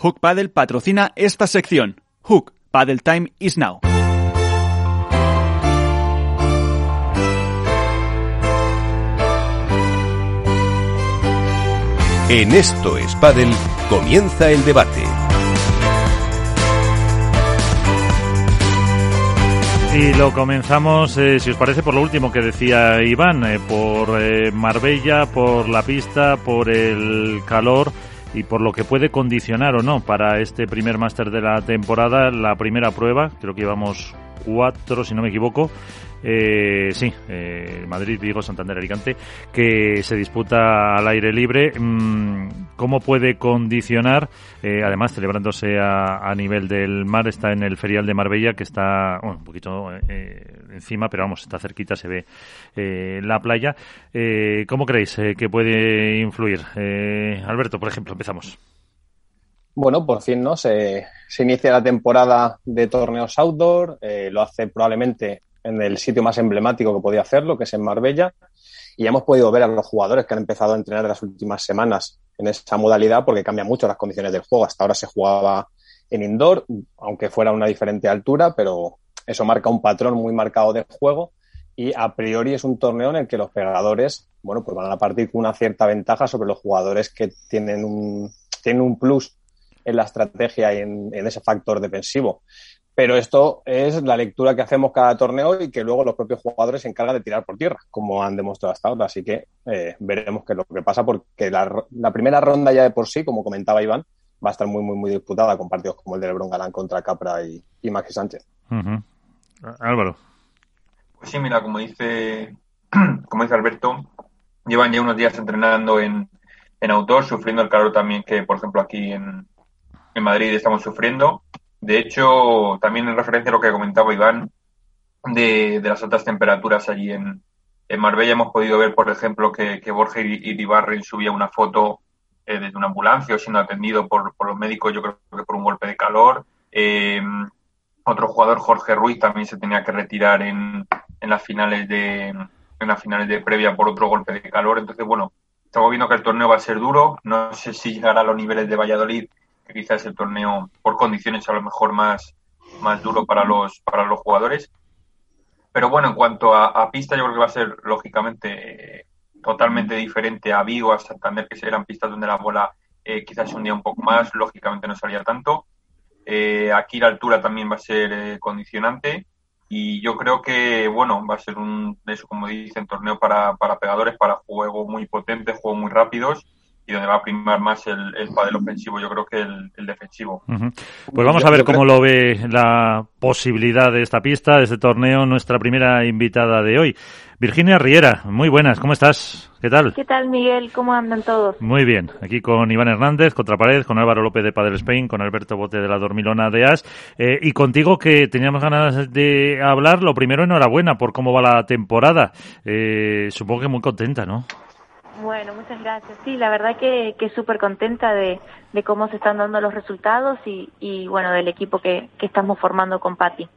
Hook Paddle patrocina esta sección. Hook Paddle Time is now. En esto es Paddle comienza el debate. Y lo comenzamos, eh, si os parece, por lo último que decía Iván, eh, por eh, Marbella, por la pista, por el calor y por lo que puede condicionar o no para este primer máster de la temporada, la primera prueba, creo que llevamos cuatro, si no me equivoco, eh, sí, eh, Madrid, Vigo, Santander, Alicante, que se disputa al aire libre. Mm, ¿Cómo puede condicionar? Eh, además, celebrándose a, nivel del mar, está en el ferial de Marbella, que está un poquito eh, encima, pero vamos, está cerquita, se ve eh, la playa. ¿Cómo creéis que puede influir? Alberto, por ejemplo, empezamos. Bueno, por fin, ¿no? Se inicia la temporada de torneos outdoor, lo hace probablemente en el sitio más emblemático que podía hacerlo, que es en Marbella. Y ya hemos podido ver a los jugadores que han empezado a entrenar en las últimas semanas en esa modalidad porque cambia mucho las condiciones del juego. Hasta ahora se jugaba en indoor, aunque fuera a una diferente altura, pero eso marca un patrón muy marcado de juego y a priori es un torneo en el que los pegadores, bueno, pues van a partir con una cierta ventaja sobre los jugadores que tienen un, tienen un plus en la estrategia y en ese factor defensivo. Pero esto es la lectura que hacemos cada torneo y que luego los propios jugadores se encargan de tirar por tierra, como han demostrado hasta ahora. Así que eh, veremos qué es lo que pasa, porque la, primera ronda ya de por sí, como comentaba Iván, va a estar muy, muy, muy disputada con partidos como el de Lebron Galán contra Capra y, y Maxi Sánchez. Álvaro. Pues sí, mira, como dice, como dice Alberto, llevan ya unos días entrenando en, en outdoor, sufriendo el calor también que, por ejemplo, aquí en, en Madrid estamos sufriendo. De hecho, también en referencia a lo que comentaba Iván de, las altas temperaturas allí en, Marbella, hemos podido ver, por ejemplo, que, Borja Iribarren subía una foto eh, desde una ambulancia o siendo atendido por, los médicos, yo creo que por un golpe de calor. Eh, otro jugador, Jorge Ruiz, también se tenía que retirar en, en las finales de en las finales de previa por otro golpe de calor. Entonces, bueno, estamos viendo que el torneo va a ser duro. No sé si llegará a los niveles de Valladolid quizás el torneo por condiciones a lo mejor más, más duro para los, para los jugadores. Pero bueno, en cuanto a, pista, yo creo que va a ser lógicamente totalmente diferente a Vigo, a Santander, que eran pistas donde la bola eh, quizás un día un poco más, lógicamente no salía tanto. Eh, aquí la altura también va a ser eh, condicionante y yo creo que, bueno, va a ser un, eso como dicen, torneo para, para pegadores, para juego muy potente, juegos muy rápidos y donde va a primar más el, el padel ofensivo, yo creo que el, defensivo. Pues vamos a ver cómo lo ve la posibilidad de esta pista, de este torneo, nuestra primera invitada de hoy. Virginia Riera, muy buenas, ¿cómo estás? ¿Qué tal? ¿Qué tal, Miguel? ¿Cómo andan todos? Muy bien, aquí con Iván Hernández, Contrapared, con Álvaro López de Padel Spain, con Alberto Bote de la Dormilona de As, eh, y contigo que teníamos ganas de hablar. Lo primero, enhorabuena por cómo va la temporada. Eh, supongo que muy contenta, ¿no? Bueno, muchas gracias. Sí, la verdad que, que súper contenta de, cómo se están dando los resultados y, y bueno, del equipo que, estamos formando con Patti.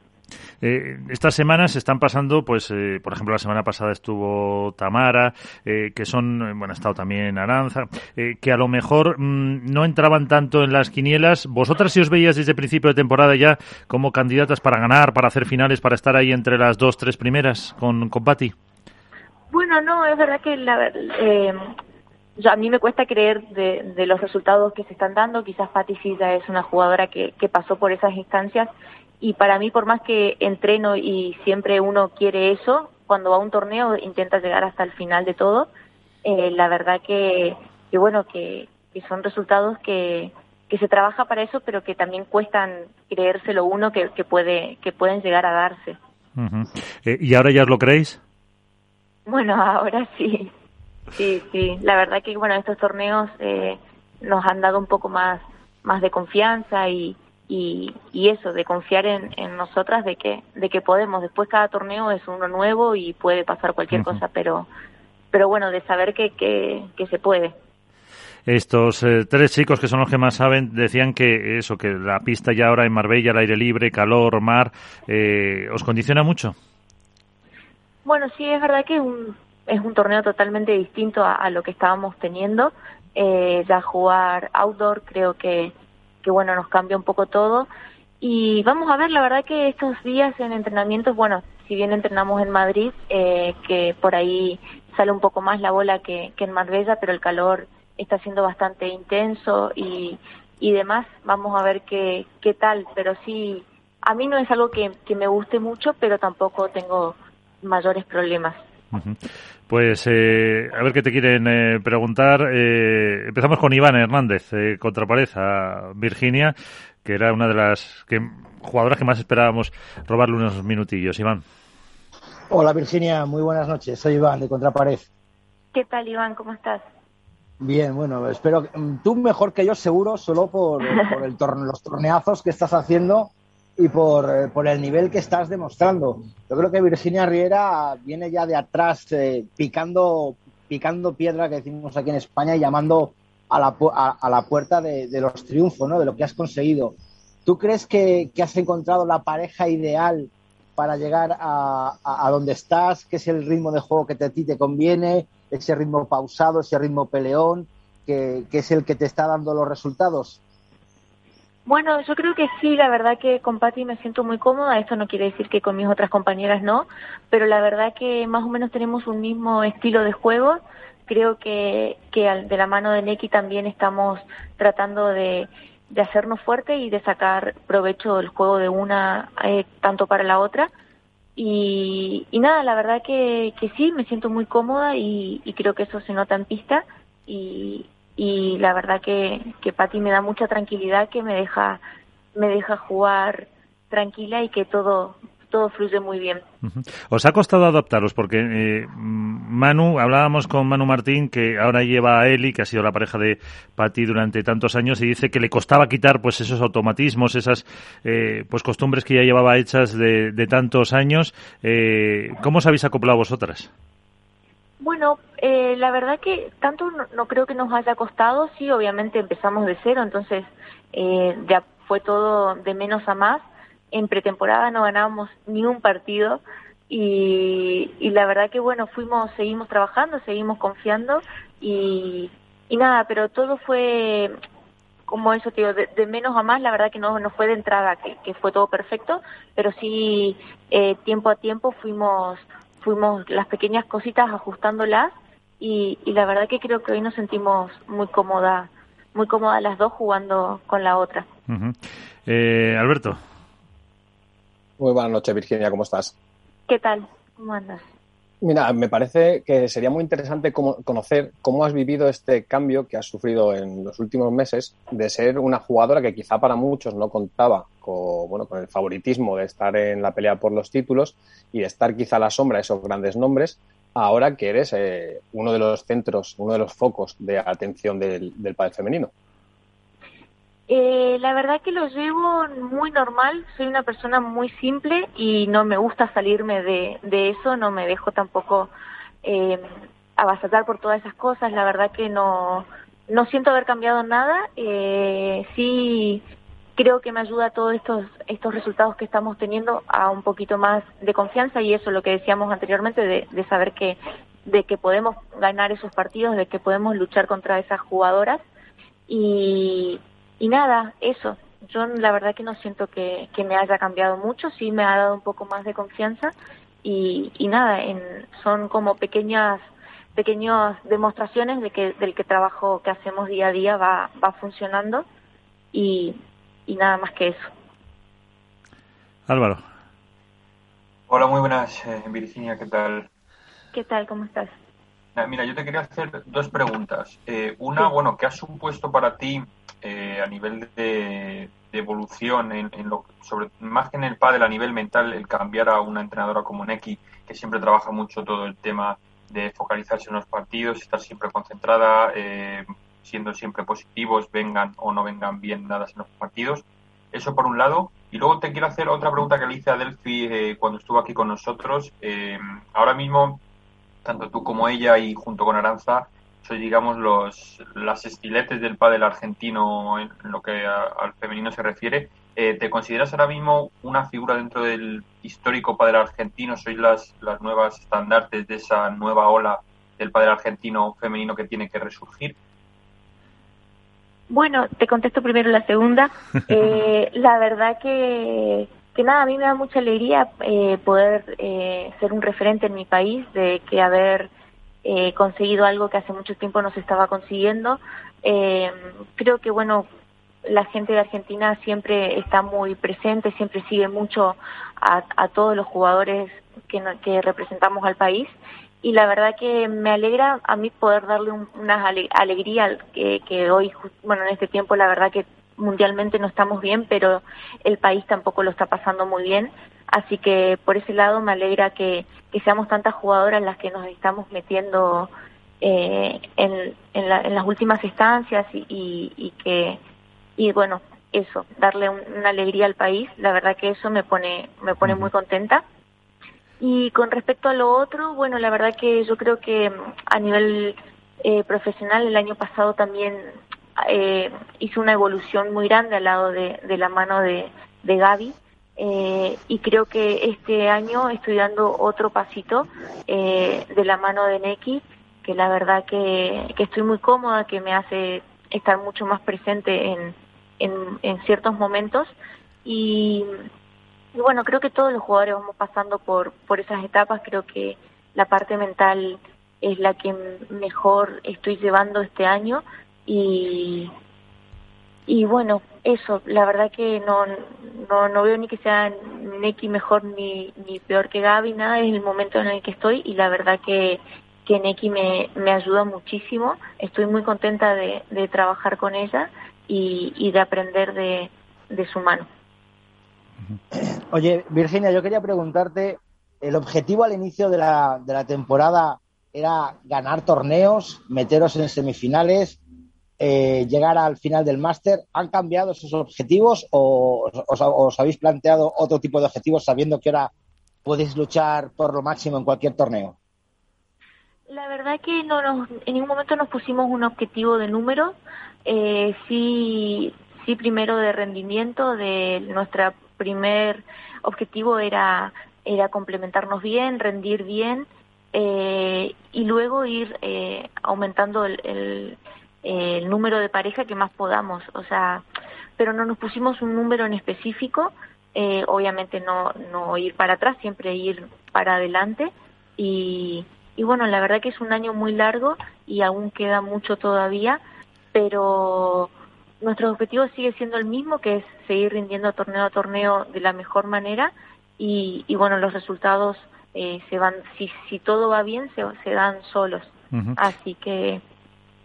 Eh, estas semanas se están pasando, pues, eh, por ejemplo, la semana pasada estuvo Tamara, eh, que son, bueno, ha estado también Aranza, eh, que a lo mejor mm, no entraban tanto en las quinielas. ¿Vosotras si os veías desde el principio de temporada ya como candidatas para ganar, para hacer finales, para estar ahí entre las dos, tres primeras con, con Patti? Bueno, no, es verdad que la, eh, a mí me cuesta creer de, los resultados que se están dando. Quizás Patti ya es una jugadora que, pasó por esas instancias y para mí, por más que entreno y siempre uno quiere eso, cuando va a un torneo intenta llegar hasta el final de todo. Eh, la verdad que, bueno, que, son resultados que, que se trabaja para eso, pero que también cuestan creérselo uno que, que puede que pueden llegar a darse. Eh, ¿Y ahora ya os lo creéis? Bueno, ahora sí, sí, sí. La verdad que, bueno, estos torneos eh, nos han dado un poco más, más de confianza y, y, y eso, de confiar en, en, nosotras de que, de que podemos. Después cada torneo es uno nuevo y puede pasar cualquier cosa, pero, pero bueno, de saber que, que, que se puede. Estos eh, tres chicos que son los que más saben decían que eso, que la pista ya ahora en Marbella, al aire libre, calor, mar, eh, ¿os condiciona mucho? Bueno, sí, es verdad que un, es un torneo totalmente distinto a, lo que estábamos teniendo. Eh, ya jugar outdoor creo que, bueno, nos cambia un poco todo. Y vamos a ver, la verdad que estos días en entrenamientos, bueno, si bien entrenamos en Madrid, eh, que por ahí sale un poco más la bola que, en Marbella, pero el calor está siendo bastante intenso y, demás. Vamos a ver qué, qué tal, pero sí, a mí no es algo que me guste mucho, pero tampoco tengo mayores problemas. Pues eh, a ver qué te quieren eh, preguntar. Eh, empezamos con Iván Hernández, eh, contrapared a Virginia, que era una de las que, jugadoras que más esperábamos robarle unos minutillos. Iván. Hola Virginia, muy buenas noches. Soy Iván de Contrapared. ¿Qué tal Iván? ¿Cómo estás? Bien, bueno, espero que tú mejor que yo seguro, solo por, por el torne, los torneazos que estás haciendo y por, eh, por, el nivel que estás demostrando. Yo creo que Virginia Riera viene ya de atrás eh, picando, picando piedra que decimos aquí en España y llamando a la, a, a la puerta de, de, los triunfos, ¿no? de lo que has conseguido. ¿Tú crees que, que has encontrado la pareja ideal para llegar a, a, a, donde estás? ¿Qué es el ritmo de juego que te, a ti te conviene? ¿Ese ritmo pausado, ese ritmo peleón? que, que es el que te está dando los resultados? Bueno, yo creo que sí, la verdad que con Patti me siento muy cómoda, esto no quiere decir que con mis otras compañeras no, pero la verdad que más o menos tenemos un mismo estilo de juego, creo que, que de la mano de Neki también estamos tratando de, de hacernos fuerte y de sacar provecho del juego de una eh, tanto para la otra. Y, y nada, la verdad que, que sí, me siento muy cómoda y, y creo que eso se nota en pista y, y la verdad que, que Patti me da mucha tranquilidad, que me deja, me deja jugar tranquila y que todo, todo fluye muy bien. ¿Os ha costado adaptaros? Porque eh, Manu, hablábamos con Manu Martín, que ahora lleva a Eli, que ha sido la pareja de Patti durante tantos años, y dice que le costaba quitar pues esos automatismos, esas eh, pues costumbres que ya llevaba hechas de, de tantos años. Eh, ¿Cómo os habéis acoplado vosotras? Bueno, eh, la verdad que tanto no, no, creo que nos haya costado, sí, obviamente empezamos de cero, entonces eh, ya fue todo de menos a más. En pretemporada no ganábamos ni un partido y, la verdad que bueno, fuimos, seguimos trabajando, seguimos confiando y, y nada, pero todo fue como eso, tío, de, de, menos a más, la verdad que no, no fue de entrada, que, que fue todo perfecto, pero sí eh, tiempo a tiempo fuimos fuimos las pequeñas cositas ajustándolas y, y, la verdad que creo que hoy nos sentimos muy cómodas, muy cómodas las dos jugando con la otra. Uh -huh. eh, Alberto. Muy buenas noches, Virginia, ¿cómo estás? ¿Qué tal? ¿Cómo andas? Mira, me parece que sería muy interesante conocer cómo has vivido este cambio que has sufrido en los últimos meses de ser una jugadora que quizá para muchos no contaba con, bueno, con el favoritismo de estar en la pelea por los títulos y de estar quizá a la sombra de esos grandes nombres, ahora que eres eh, uno de los centros, uno de los focos de atención del, del padre femenino. Eh, la verdad que lo llevo muy normal, soy una persona muy simple y no me gusta salirme de, de eso, no me dejo tampoco eh, por todas esas cosas, la verdad que no, no siento haber cambiado nada, eh, sí creo que me ayuda todos estos, estos resultados que estamos teniendo a un poquito más de confianza y eso lo que decíamos anteriormente de, de saber que, de que podemos ganar esos partidos, de que podemos luchar contra esas jugadoras y, y nada, eso. Yo la verdad que no siento que, que, me haya cambiado mucho, sí me ha dado un poco más de confianza y, y nada, en, son como pequeñas pequeñas demostraciones de que del que trabajo que hacemos día a día va, va funcionando y, y nada más que eso. Álvaro. Hola, muy buenas, eh, Virginia, ¿qué tal? ¿Qué tal? ¿Cómo estás? Mira, yo te quería hacer dos preguntas. Eh, una, sí. bueno, ¿qué ha supuesto para ti eh, a nivel de, evolución, en, lo, sobre, más que en el pádel a nivel mental, el cambiar a una entrenadora como Neki, que siempre trabaja mucho todo el tema de focalizarse en los partidos, estar siempre concentrada, eh, siendo siempre positivos, vengan o no vengan bien dadas en los partidos. Eso por un lado. Y luego te quiero hacer otra pregunta que le hice a Delphi eh, cuando estuvo aquí con nosotros. Eh, ahora mismo, tanto tú como ella y junto con Aranza, soy digamos los las estiletes del pádel argentino en lo que a, al femenino se refiere. Eh, ¿Te consideras ahora mismo una figura dentro del histórico pádel argentino? ¿Sois las, las nuevas estandartes de esa nueva ola del pádel argentino femenino que tiene que resurgir? Bueno, te contesto primero la segunda. Eh, la verdad que, que nada, a mí me da mucha alegría eh, poder eh, ser un referente en mi país, de que haber eh, conseguido algo que hace mucho tiempo no se estaba consiguiendo. Eh, creo que, bueno, la gente de Argentina siempre está muy presente, siempre sigue mucho a, todos los jugadores que, que representamos al país y la verdad que me alegra a mí poder darle un- una ale- alegría al- que, que hoy, bueno, en este tiempo la verdad que mundialmente no estamos bien, pero el país tampoco lo está pasando muy bien, así que por ese lado me alegra que, que seamos tantas jugadoras las que nos estamos metiendo eh, en, en, la- en las últimas instancias y, y, y que y bueno eso darle un- una alegría al país. La verdad que eso me pone me pone muy contenta. Y con respecto a lo otro bueno la verdad que yo creo que mm, a nivel eh, profesional el año pasado también eh, hice una evolución muy grande al lado de, la mano de, Gaby eh, y creo que este año estoy dando otro pasito eh, de la mano de Neki que la verdad que, estoy muy cómoda, que me hace estar mucho más presente en, en, en ciertos momentos. Y, y bueno, creo que todos los jugadores vamos pasando por, por esas etapas, creo que la parte mental es la que mejor estoy llevando este año y, y bueno, eso, la verdad que no, no, no veo ni que sea Neki mejor ni, ni peor que Gaby, nada, es el momento en el que estoy y la verdad que, que Neki me, me ayuda muchísimo, estoy muy contenta de, de trabajar con ella y, y de aprender de, de su mano. Oye, Virginia, yo quería preguntarte, ¿el objetivo al inicio de la, de la temporada era ganar torneos, meteros en semifinales, eh, llegar al final del máster? ¿Han cambiado esos objetivos o os, habéis planteado otro tipo de objetivos sabiendo que ahora podéis luchar por lo máximo en cualquier torneo? La verdad que no nos, en ningún momento nos pusimos un objetivo de número, eh, sí, sí primero de rendimiento, de nuestra primer objetivo era, era complementarnos bien, rendir bien eh, y luego ir eh, aumentando el, el número de pareja que más podamos, o sea, pero no nos pusimos un número en específico, eh, obviamente no, no ir para atrás, siempre ir para adelante y, y bueno, la verdad que es un año muy largo y aún queda mucho todavía, pero nuestro objetivo sigue siendo el mismo, que es seguir rindiendo torneo a torneo de la mejor manera y, y bueno, los resultados eh, se van, si, si todo va bien, se, se dan solos. Así que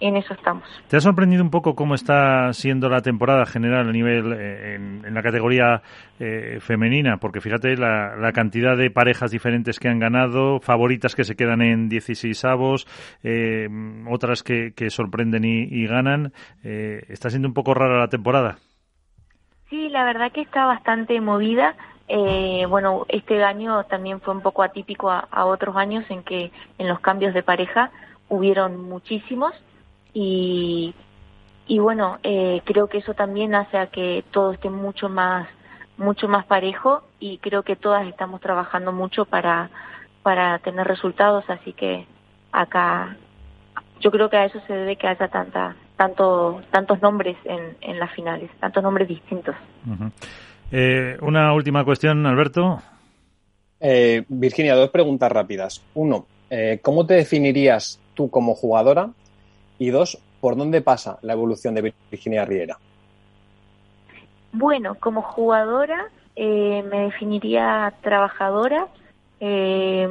en eso estamos. ¿Te ha sorprendido un poco cómo está siendo la temporada general a nivel eh, en, en la categoría eh, femenina? Porque fíjate la, la cantidad de parejas diferentes que han ganado, favoritas que se quedan en 16 avos, eh, otras que, que sorprenden y, y ganan. Eh, ¿Está siendo un poco rara la temporada? Sí, la verdad que está bastante movida. Eh, bueno, este año también fue un poco atípico a, a otros años en que en los cambios de pareja hubieron muchísimos y, y bueno, eh, creo que eso también hace a que todo esté mucho más mucho más parejo y creo que todas estamos trabajando mucho para para tener resultados, así que acá yo creo que a eso se debe que haya tanta tanto tantos nombres en, en las finales, tantos nombres distintos. Eh, una última cuestión, Alberto. Eh, Virginia, dos preguntas rápidas. Uno, eh, ¿cómo te definirías tú como jugadora? Y dos, ¿por dónde pasa la evolución de Virginia Riera? Bueno, como jugadora eh, me definiría trabajadora. Eh,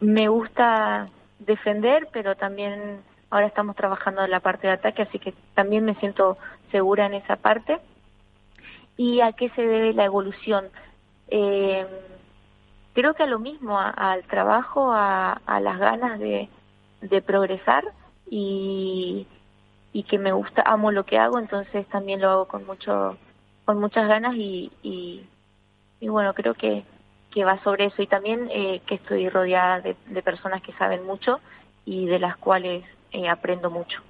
me gusta defender, pero también ahora estamos trabajando en la parte de ataque, así que también me siento segura en esa parte. ¿Y a qué se debe la evolución? Eh, creo que a lo mismo, a- al trabajo, a, a las ganas de, de progresar y, y que me gusta, amo lo que hago, entonces también lo hago con mucho, con muchas ganas y, y, y bueno, creo que, que va sobre eso y también eh, que estoy rodeada de, de personas que saben mucho y de las cuales eh, aprendo mucho.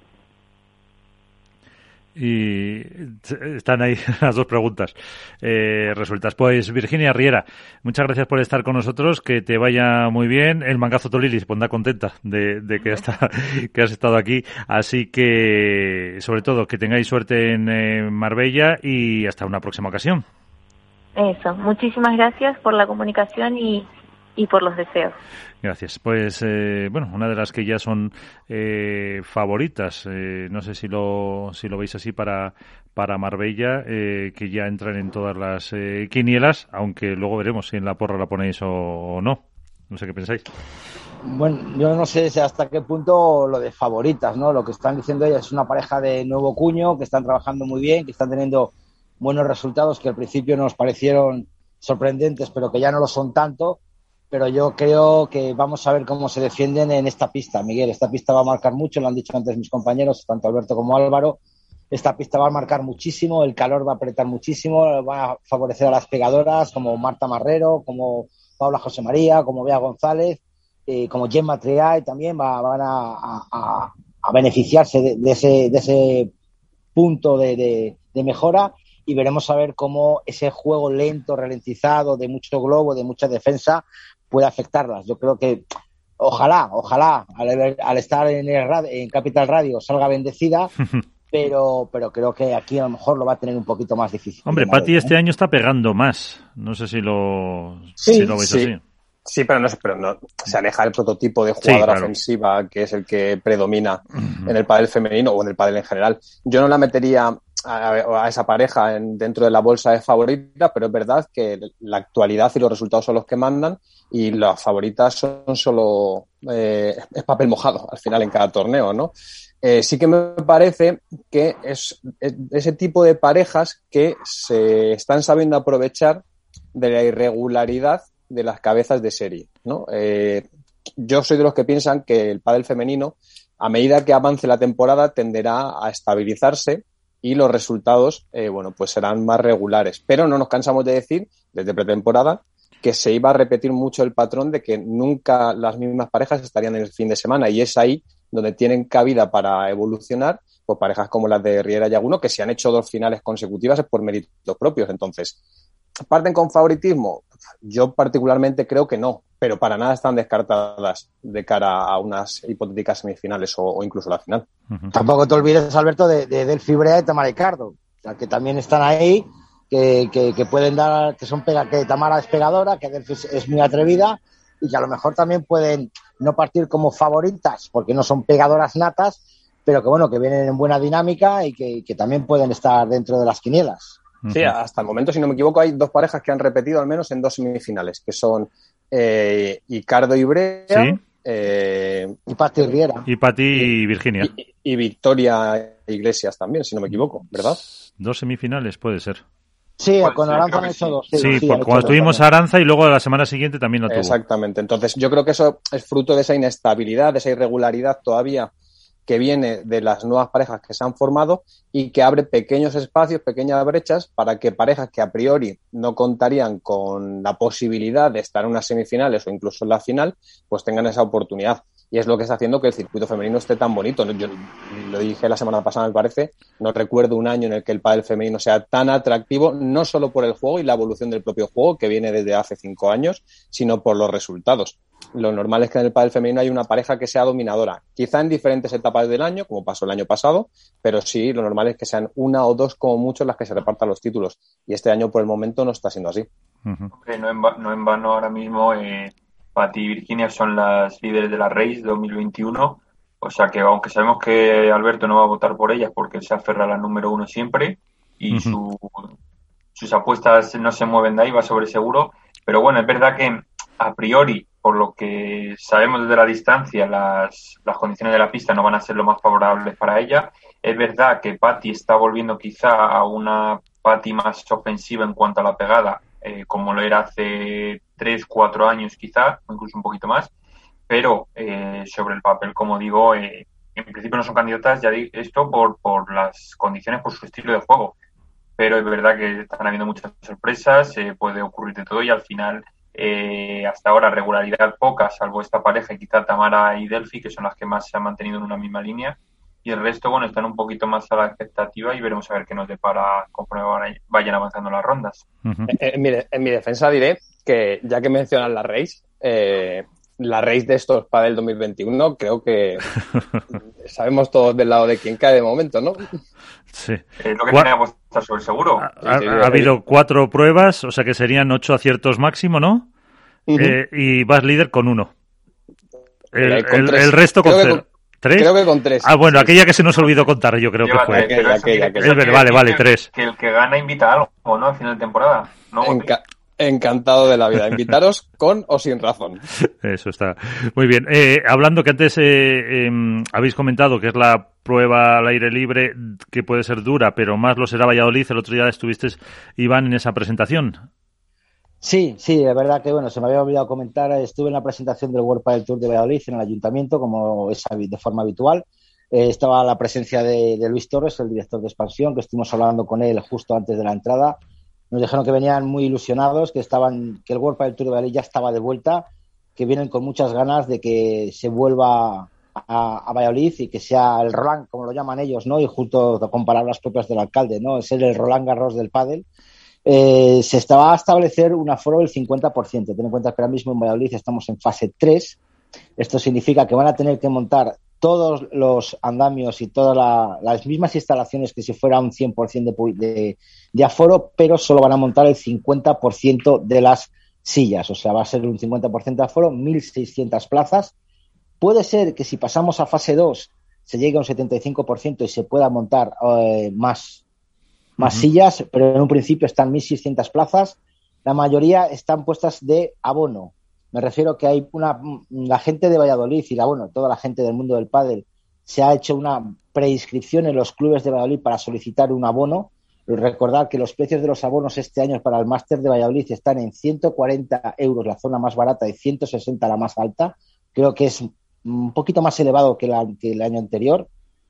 Y están ahí las dos preguntas eh, resueltas. Pues Virginia Riera, muchas gracias por estar con nosotros, que te vaya muy bien. El mangazo Tolilis pondrá contenta de, que, hasta, que has estado aquí. Así que, sobre todo, que tengáis suerte en eh, Marbella y hasta una próxima ocasión. Eso, muchísimas gracias por la comunicación y, y por los deseos. Gracias. Pues eh, bueno, una de las que ya son eh, favoritas, eh, no sé si lo, si lo veis así para, para Marbella, que ya entran en todas las quinielas, aunque luego veremos si en la porra la ponéis o, no. No sé qué pensáis. Bueno, yo no sé hasta qué punto lo de favoritas, ¿no? Lo que están diciendo ellas es una pareja de nuevo cuño, que están trabajando muy bien, que están teniendo buenos resultados que al principio nos parecieron sorprendentes, pero que ya no lo son tanto. Pero yo creo que vamos a ver cómo se defienden en esta pista, Miguel. Esta pista va a marcar mucho, lo han dicho antes mis compañeros, tanto Alberto como Álvaro. Esta pista va a marcar muchísimo, el calor va a apretar muchísimo, va a favorecer a las pegadoras como Marta Marrero, como Paula José María, como Bea González, eh, como Gemma Triay también va, van a, beneficiarse de, ese, de ese punto de mejora y veremos a ver cómo ese juego lento, ralentizado, de mucho globo, de mucha defensa, puede afectarlas. Yo creo que ojalá, ojalá, al, estar en, el en Capital Radio salga bendecida, pero, pero creo que aquí a lo mejor lo va a tener un poquito más difícil. Hombre, Pati este año está pegando más. No sé si lo, si lo veis así. Sí, pero no, pero no se aleja el prototipo de jugadora ofensiva que es el que predomina en el pádel femenino o en el pádel en general. Yo no la metería a, esa pareja en, dentro de la bolsa de favoritas, pero es verdad que la actualidad y los resultados son los que mandan y las favoritas son solo eh, es papel mojado al final en cada torneo, ¿no? Eh, sí que me parece que es, ese tipo de parejas que se están sabiendo aprovechar de la irregularidad de las cabezas de serie, ¿no? Eh, yo soy de los que piensan que el pádel femenino, a medida que avance la temporada, tenderá a estabilizarse y los resultados, eh, bueno, pues serán más regulares. Pero no nos cansamos de decir, desde pretemporada, que se iba a repetir mucho el patrón de que nunca las mismas parejas estarían en el fin de semana y es ahí donde tienen cabida para evolucionar pues parejas como las de Riera y Aguno que se han hecho dos finales consecutivas por méritos propios. Entonces, ¿parten con favoritismo? Yo particularmente creo que no, pero para nada están descartadas de cara a unas hipotéticas semifinales o, incluso la final. Tampoco te olvides, Alberto, de, de Del Fibrea y Tamara Ricardo, que también están ahí, que, que, pueden dar, que son pega, que Tamara es pegadora, que Delphi es, muy atrevida y que a lo mejor también pueden no partir como favoritas, porque no son pegadoras natas, pero que bueno, que vienen en buena dinámica y que, que también pueden estar dentro de las quinielas. Sí, hasta el momento, si no me equivoco, hay dos parejas que han repetido al menos en dos semifinales, que son eh, Icardo y Brea. Eh, y Pati Riera. Y Pati y Virginia. Y, Victoria Iglesias también, si no me equivoco, ¿verdad? Dos semifinales puede ser. Sí, con Aranza han hecho dos. Sí, cuando tuvimos a Aranza y luego la semana siguiente también lo tuvo. Exactamente. Entonces, yo creo que eso es fruto de esa inestabilidad, de esa irregularidad todavía que viene de las nuevas parejas que se han formado y que abre pequeños espacios, pequeñas brechas para que parejas que a priori no contarían con la posibilidad de estar en unas semifinales o incluso en la final, pues tengan esa oportunidad. Y es lo que está haciendo que el circuito femenino esté tan bonito. Yo lo dije la semana pasada, me parece, no recuerdo un año en el que el pádel femenino sea tan atractivo, no solo por el juego y la evolución del propio juego, que viene desde hace cinco años, sino por los resultados lo normal es que en el pádel femenino hay una pareja que sea dominadora, quizá en diferentes etapas del año, como pasó el año pasado, pero sí, lo normal es que sean una o dos como mucho las que se repartan los títulos. Y este año, por el momento, no está siendo así. no, en vano ahora mismo, eh, Pati y Virginia son las líderes de la Race 2021. O sea que, aunque sabemos que Alberto no va a votar por ellas porque se aferra a la número uno siempre y sus apuestas no se mueven de ahí, va sobre seguro. Pero bueno, es verdad que a priori por lo que sabemos desde la distancia, las, las, condiciones de la pista no van a ser lo más favorables para ella. Es verdad que Patti está volviendo quizá a una Patti más ofensiva en cuanto a la pegada, eh, como lo era hace tres, cuatro años quizá, incluso un poquito más, pero eh, sobre el papel, como digo, eh, en principio no son candidatas, ya digo esto por, por las condiciones, por su estilo de juego. Pero es verdad que están habiendo muchas sorpresas, puede ocurrir de todo y al final eh, hasta ahora regularidad poca, salvo esta pareja quizá Tamara y Delphi, que son las que más se han mantenido en una misma línea. y el resto, bueno, están un poquito más a la expectativa y veremos a ver qué nos depara conforme vayan avanzando las rondas. en, mi, en, mi, defensa diré que, ya que mencionas la race, eh, la race de estos para el 2021, creo que sabemos todos del lado de quién cae de momento, ¿no? Sí. Es lo que tenemos sobre seguro. Ha, ha, habido cuatro pruebas, o sea que serían ocho aciertos máximo, ¿no? eh, y vas líder con uno. El, el, el resto con cero. ¿Tres? Creo que con tres. Ah, bueno, aquella que se nos olvidó contar, yo creo que fue. Aquella, aquella, aquella, que, vale, vale, tres. Que el que gana invita algo, ¿no? Al final de temporada. ¿no? Enca encantado de la vida. Invitaros con o sin razón. Eso está. Muy bien. Eh, hablando que antes eh, eh, habéis comentado que es la prueba al aire libre que puede ser dura, pero más lo será Valladolid. El otro día estuviste, Iván, en esa presentación. Sí, sí, es verdad que bueno, se me había olvidado comentar, estuve en la presentación del World del Tour de Valladolid en el ayuntamiento, como es de forma habitual. Eh, estaba la presencia de, de, Luis Torres, el director de expansión, que estuvimos hablando con él justo antes de la entrada. Nos dijeron que venían muy ilusionados, que estaban, que el World del Tour de Valladolid ya estaba de vuelta, que vienen con muchas ganas de que se vuelva a, a, Valladolid y que sea el Roland, como lo llaman ellos, ¿no? Y justo con palabras propias del alcalde, ¿no? Ser el Roland Garros del pádel eh, se estaba a establecer un aforo del 50%. Ten en cuenta que ahora mismo en Valladolid estamos en fase 3. Esto significa que van a tener que montar todos los andamios y todas la, las mismas instalaciones que si fuera un 100% de, de, de, aforo, pero solo van a montar el 50% de las sillas. O sea, va a ser un 50% de aforo, 1.600 plazas. Puede ser que si pasamos a fase 2 se llegue a un 75% y se pueda montar eh, más más uh -huh. sillas, pero en un principio están 1.600 plazas. La mayoría están puestas de abono. Me refiero que hay una la gente de Valladolid y la bueno, toda la gente del mundo del pádel se ha hecho una preinscripción en los clubes de Valladolid para solicitar un abono. Recordar que los precios de los abonos este año para el máster de Valladolid están en 140 euros la zona más barata y 160 la más alta. Creo que es un poquito más elevado que, la, que el año anterior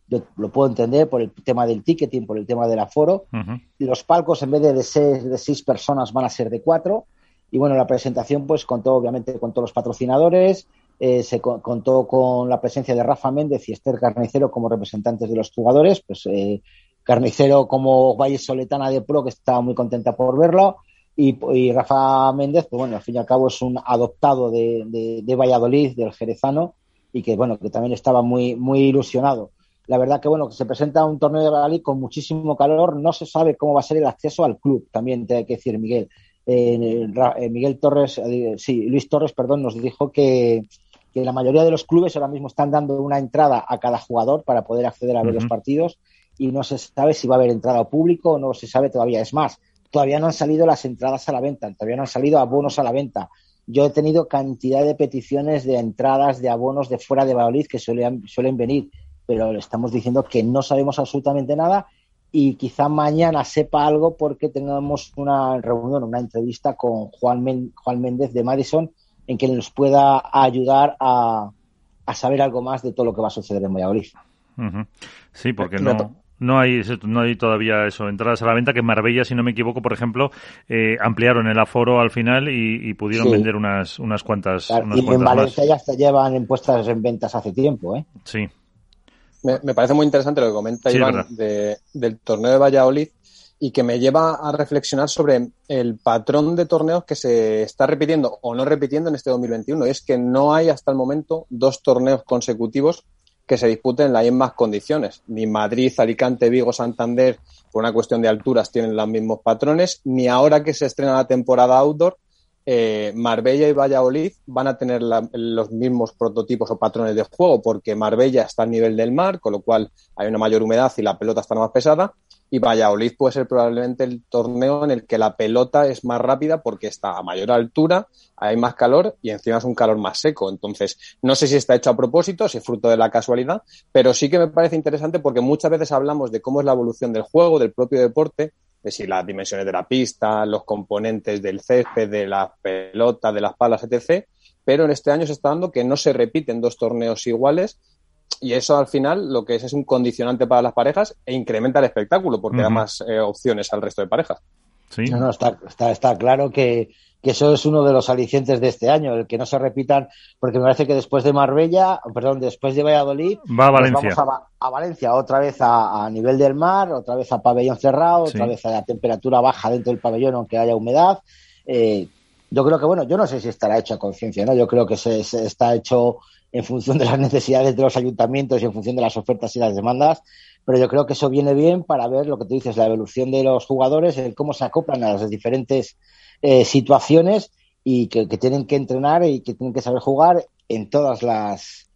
yo lo puedo entender por el tema del ticketing, por el tema del aforo. Uh -huh. Los palcos, en vez de, de, seis, de seis personas, van a ser de cuatro. Y bueno, la presentación, pues contó obviamente con todos los patrocinadores, eh, se co contó con la presencia de Rafa Méndez y Esther Carnicero como representantes de los jugadores. Pues eh, Carnicero como Valle Soletana de Pro, que estaba muy contenta por verlo. Y, y, Rafa Méndez, pues bueno, al fin y al cabo es un adoptado de, de, de Valladolid, del Jerezano, y que bueno, que también estaba muy, muy ilusionado la verdad que bueno, que se presenta un torneo de Valladolid con muchísimo calor, no se sabe cómo va a ser el acceso al club, también te hay que decir Miguel. Eh, Miguel Torres, eh, sí, Luis Torres, perdón, nos dijo que, que, la mayoría de los clubes ahora mismo están dando una entrada a cada jugador para poder acceder a ver uh -huh. los partidos y no se sabe si va a haber entrada público o no se sabe todavía. Es más, todavía no han salido las entradas a la venta, todavía no han salido abonos a la venta. Yo he tenido cantidad de peticiones de entradas de abonos de fuera de Valladolid que suelen, suelen venir pero le estamos diciendo que no sabemos absolutamente nada y quizá mañana sepa algo porque tengamos una reunión, una entrevista con Juan, Men Juan Méndez de Madison en que nos pueda ayudar a, a, saber algo más de todo lo que va a suceder en Valladolid. Uh -huh. Sí, porque no, no hay no hay todavía eso entradas a la venta que en Marbella si no me equivoco por ejemplo eh, ampliaron el aforo al final y, y pudieron sí. vender unas unas cuantas claro, unas y cuantas en Valencia más. ya se llevan en puestas en ventas hace tiempo eh sí me, me, parece muy interesante lo que comenta sí, Iván de, del torneo de Valladolid y que me lleva a reflexionar sobre el patrón de torneos que se está repitiendo o no repitiendo en este 2021. Y es que no hay hasta el momento dos torneos consecutivos que se disputen en las mismas condiciones. Ni Madrid, Alicante, Vigo, Santander, por una cuestión de alturas, tienen los mismos patrones, ni ahora que se estrena la temporada outdoor, eh, Marbella y Valladolid van a tener los mismos prototipos o patrones de juego porque Marbella está al nivel del mar, con lo cual hay una mayor humedad y la pelota está más pesada. Y Valladolid puede ser probablemente el torneo en el que la pelota es más rápida porque está a mayor altura, hay más calor y encima es un calor más seco. Entonces, no sé si está hecho a propósito, si es fruto de la casualidad, pero sí que me parece interesante porque muchas veces hablamos de cómo es la evolución del juego, del propio deporte, de si las dimensiones de la pista, los componentes del césped, de la pelota, de las palas, etc. Pero en este año se está dando que no se repiten dos torneos iguales y eso al final lo que es es un condicionante para las parejas e incrementa el espectáculo porque uh -huh. da más eh, opciones al resto de parejas. Sí. No, no, está, está, está claro que, que eso es uno de los alicientes de este año, el que no se repitan, porque me parece que después de Marbella, perdón, después de Valladolid, va a Valencia. vamos a, Valencia, otra vez a, nivel del mar, otra vez a pabellón cerrado, otra vez a la temperatura baja dentro del pabellón, aunque haya humedad. Eh, yo creo que, bueno, yo no sé si estará hecho a conciencia, ¿no? Yo creo que se, está hecho en función de las necesidades de los ayuntamientos y en función de las ofertas y las demandas, pero yo creo que eso viene bien para ver lo que tú dices, la evolución de los jugadores, el cómo se acoplan a las diferentes eh, situaciones y que, tienen que entrenar y que tienen que saber jugar en todas las,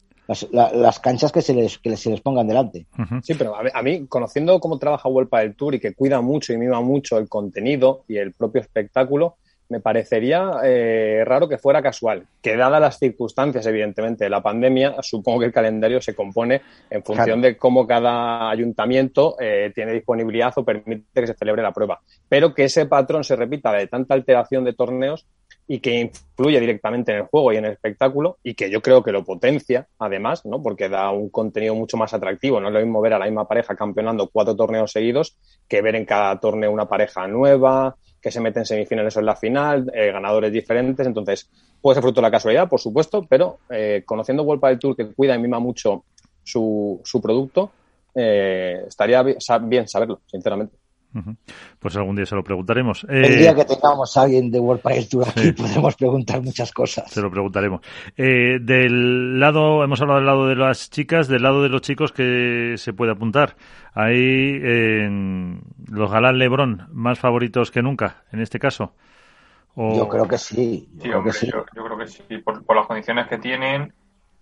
las, canchas que se les, que se les pongan delante. Sí, pero a mí, conociendo cómo trabaja Huelpa del Tour y que cuida mucho y mima mucho el contenido y el propio espectáculo, me parecería eh, raro que fuera casual. Que dadas las circunstancias, evidentemente, de la pandemia, supongo que el calendario se compone en función de cómo cada ayuntamiento eh, tiene disponibilidad o permite que se celebre la prueba. Pero que ese patrón se repita de tanta alteración de torneos y que influye directamente en el juego y en el espectáculo y que yo creo que lo potencia, además, ¿no? Porque da un contenido mucho más atractivo. No es lo mismo ver a la misma pareja campeonando cuatro torneos seguidos que ver en cada torneo una pareja nueva, que se meten semifinales o en la final, eh, ganadores diferentes. Entonces, puede ser fruto de la casualidad, por supuesto, pero eh, conociendo World del Tour, que cuida y mima mucho su, su producto, eh, estaría bien saberlo, sinceramente. Pues algún día se lo preguntaremos. El día que tengamos a alguien de World Padel Tour aquí podemos preguntar muchas cosas. Se lo preguntaremos. del lado, hemos hablado del lado de las chicas, del lado de los chicos que se puede apuntar. Hay los Galán Lebrón más favoritos que nunca, en este caso. Yo creo que sí. Yo, creo, que sí. Yo, creo que sí, por, las condiciones que tienen,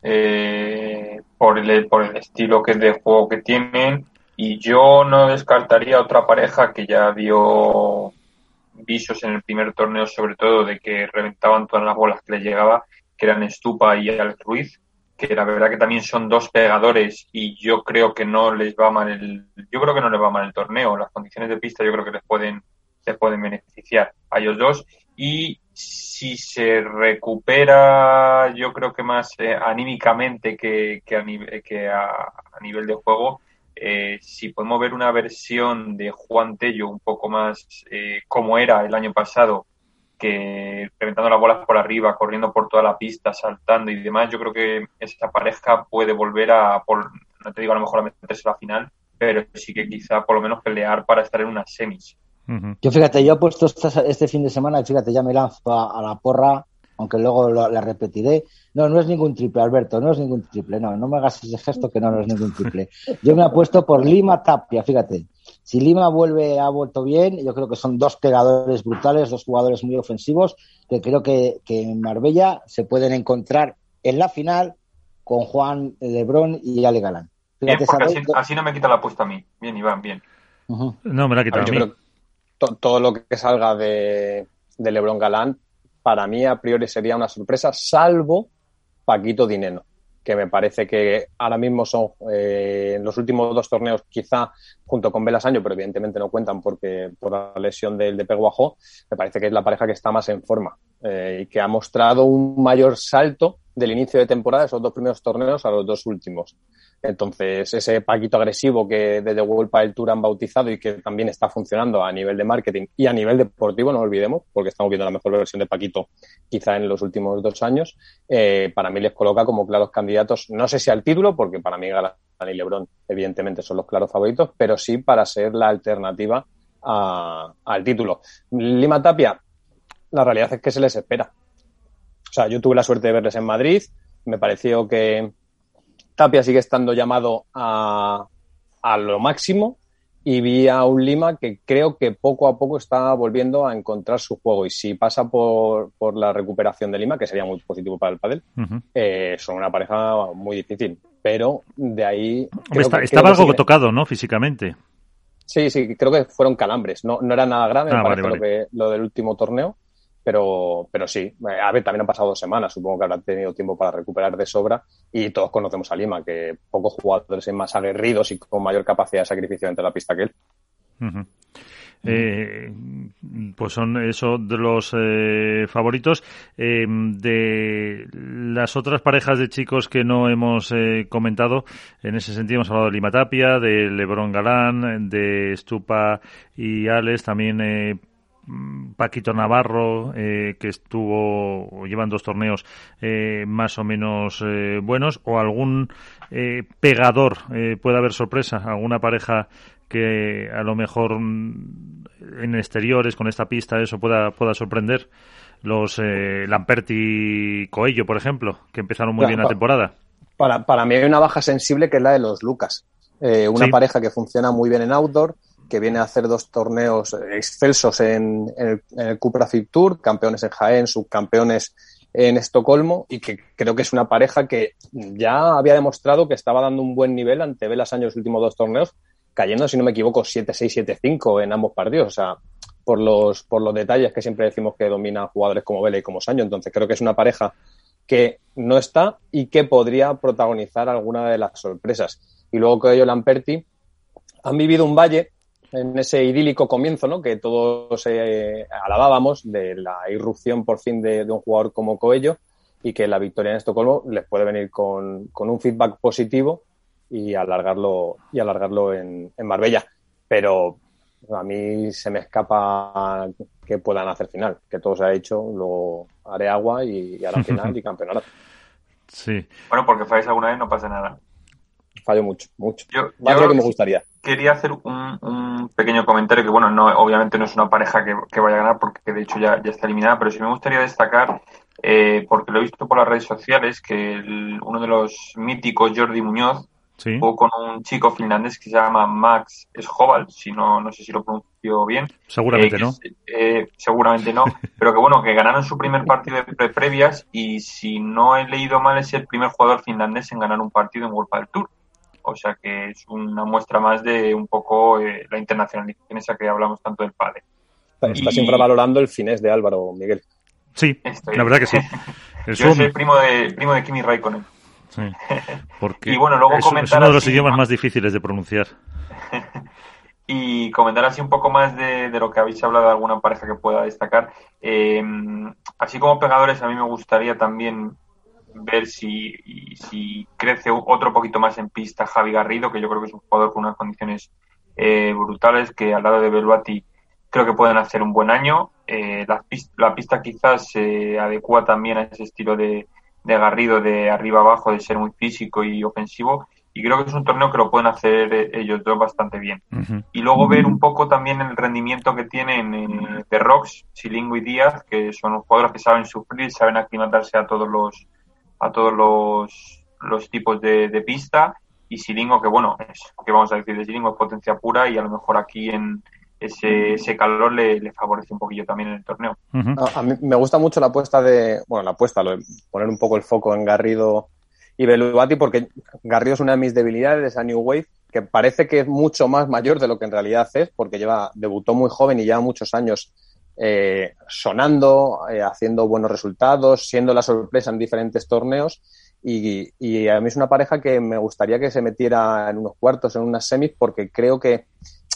eh, por, el, por el estilo que de juego que tienen, y yo no descartaría otra pareja que ya dio visos en el primer torneo, sobre todo de que reventaban todas las bolas que les llegaba, que eran Estupa y Alex Ruiz que la verdad que también son dos pegadores y yo creo que no les va mal el yo creo que no les va mal el torneo. Las condiciones de pista yo creo que les pueden les pueden beneficiar a ellos dos. Y si se recupera yo creo que más eh, anímicamente que, que, a, que a, nivel de juego eh, si podemos ver una versión de Juan Tello un poco más eh, como era el año pasado que reventando las bolas por arriba, corriendo por toda la pista, saltando y demás, yo creo que esa pareja puede volver a, por, no te digo a lo mejor a meterse a la final, pero sí que quizá por lo menos pelear para estar en unas semis. Yo fíjate, yo he puesto este, fin de semana, fíjate, ya me lanzo a, la porra, aunque luego la repetiré. No, no es ningún triple, Alberto, no es ningún triple, no, no me hagas ese gesto que no, no es ningún triple. Yo me he puesto por Lima Tapia, fíjate. Si Lima vuelve, ha vuelto bien, yo creo que son dos pegadores brutales, dos jugadores muy ofensivos, que creo que, en Marbella se pueden encontrar en la final con Juan Lebrón y Ale Galán. así, no me quita la apuesta a mí. Bien, Iván, bien. No, me la quita a, mí. todo lo que salga de, de Lebrón Galán, para mí a priori sería una sorpresa, salvo Paquito Dineno que me parece que ahora mismo son eh, en los últimos dos torneos, quizá junto con Velasaño, pero evidentemente no cuentan porque por la lesión del de Peguajó, me parece que es la pareja que está más en forma eh, y que ha mostrado un mayor salto del inicio de temporada, esos dos primeros torneos, a los dos últimos. Entonces, ese paquito agresivo que desde World el Tour han bautizado y que también está funcionando a nivel de marketing y a nivel deportivo, no olvidemos, porque estamos viendo la mejor versión de Paquito quizá en los últimos dos años, eh, para mí les coloca como claros candidatos, no sé si al título, porque para mí Galán y Lebron evidentemente son los claros favoritos, pero sí para ser la alternativa al título. Lima Tapia, la realidad es que se les espera. O sea, yo tuve la suerte de verles en Madrid, me pareció que Tapia sigue estando llamado a, a lo máximo y vi a un Lima que creo que poco a poco está volviendo a encontrar su juego. Y si pasa por, por la recuperación de Lima, que sería muy positivo para el pádel, eh, son una pareja muy difícil. Pero de ahí... estaba algo tocado, ¿no? Físicamente. Sí, sí, creo que fueron calambres. No, no era nada grave, ah, me Lo, que, lo del último torneo. Pero, pero sí, a ver, también han pasado dos semanas, supongo que habrá tenido tiempo para recuperar de sobra y todos conocemos a Lima, que pocos jugadores son más aguerridos y con mayor capacidad de sacrificio entre la pista que él. Eh, pues son esos de los eh, favoritos. Eh, de las otras parejas de chicos que no hemos comentado, en ese sentido hemos hablado de Lima Tapia, de Lebron Galán, de Stupa y Alex, también Paquito Navarro, eh, que estuvo, llevan dos torneos eh, más o menos eh, buenos, o algún pegador, puede haber sorpresa, alguna pareja que a lo mejor mm, en exteriores, con esta pista, eso pueda, pueda sorprender. Los Lamperti Coello, por ejemplo, que empezaron muy bien la temporada. Para, para mí hay una baja sensible que es la de los Lucas. una pareja que funciona muy bien en outdoor, que viene a hacer dos torneos excelsos en, el, Cupra Fit Tour, campeones en Jaén, subcampeones en Estocolmo, y que creo que es una pareja que ya había demostrado que estaba dando un buen nivel ante Velas años los últimos dos torneos, cayendo, si no me equivoco, 7-6, 7-5 en ambos partidos. O sea, por los, por los detalles que siempre decimos que dominan jugadores como Vela y como Saño. Entonces creo que es una pareja que no está y que podría protagonizar alguna de las sorpresas. Y luego que ellos Lamperti han vivido un valle en ese idílico comienzo, ¿no? Que todos eh, alabábamos de la irrupción por fin de, un jugador como Coello y que la victoria en Estocolmo les puede venir con, un feedback positivo y alargarlo y alargarlo en, Marbella. Pero a mí se me escapa que puedan hacer final, que todo se ha hecho, luego haré agua y, hará final y campeonato. Sí. Bueno, porque falláis alguna vez no pasa nada. Fallo mucho, mucho. Yo, Más lo que me gustaría quería hacer un, pequeño comentario que, bueno, no, obviamente no es una pareja que, vaya a ganar porque de hecho ya, ya está eliminada, pero sí me gustaría destacar, eh, porque lo he visto por las redes sociales, que uno de los míticos, Jordi Muñoz, jugó con un chico finlandés que se llama Max Schoval, si no, no sé si lo pronuncio bien. Seguramente eh, no. Eh, seguramente no, pero que bueno, que ganaron su primer partido de previas y si no he leído mal es el primer jugador finlandés en ganar un partido en World del Tour o sea que es una muestra más de un poco eh, la internacionalización esa que hablamos tanto del padre. Está siempre valorando el finés de Álvaro, Miguel. Sí, la verdad que sí. Yo soy primo de, primo de Kimi Raikkonen. Sí, porque y bueno, luego es, comentar uno de los idiomas más difíciles de pronunciar. y comentar así un poco más de, lo que habéis hablado de alguna pareja que pueda destacar. Eh, así como pegadores, a mí me gustaría también ver si, si crece otro poquito más en pista Javi Garrido, que yo creo que es un jugador con unas condiciones eh, brutales, que al lado de Beluati creo que pueden hacer un buen año. Eh, la, pista, la, pista, quizás se adecua también a ese estilo de, de, Garrido, de arriba abajo, de ser muy físico y ofensivo. Y creo que es un torneo que lo pueden hacer eh, ellos dos bastante bien. Y luego ver un poco también el rendimiento que tienen de Rox, Silingo y Díaz, que son jugadores que saben sufrir, saben aclimatarse a todos los, a todos los, los tipos de, pista. Y Silingo que bueno, es, que vamos a decir de Silingo es potencia pura y a lo mejor aquí en ese, ese calor le, le favorece un poquillo también en el torneo. a, mí me gusta mucho la apuesta de, bueno, la apuesta, lo de poner un poco el foco en Garrido y Beluati porque Garrido es una de mis debilidades, esa New Wave, que parece que es mucho más mayor de lo que en realidad es, porque lleva, debutó muy joven y lleva muchos años eh, sonando, eh, haciendo buenos resultados, siendo la sorpresa en diferentes torneos. Y, a mí es una pareja que me gustaría que se metiera en unos cuartos, en unas semis, porque creo que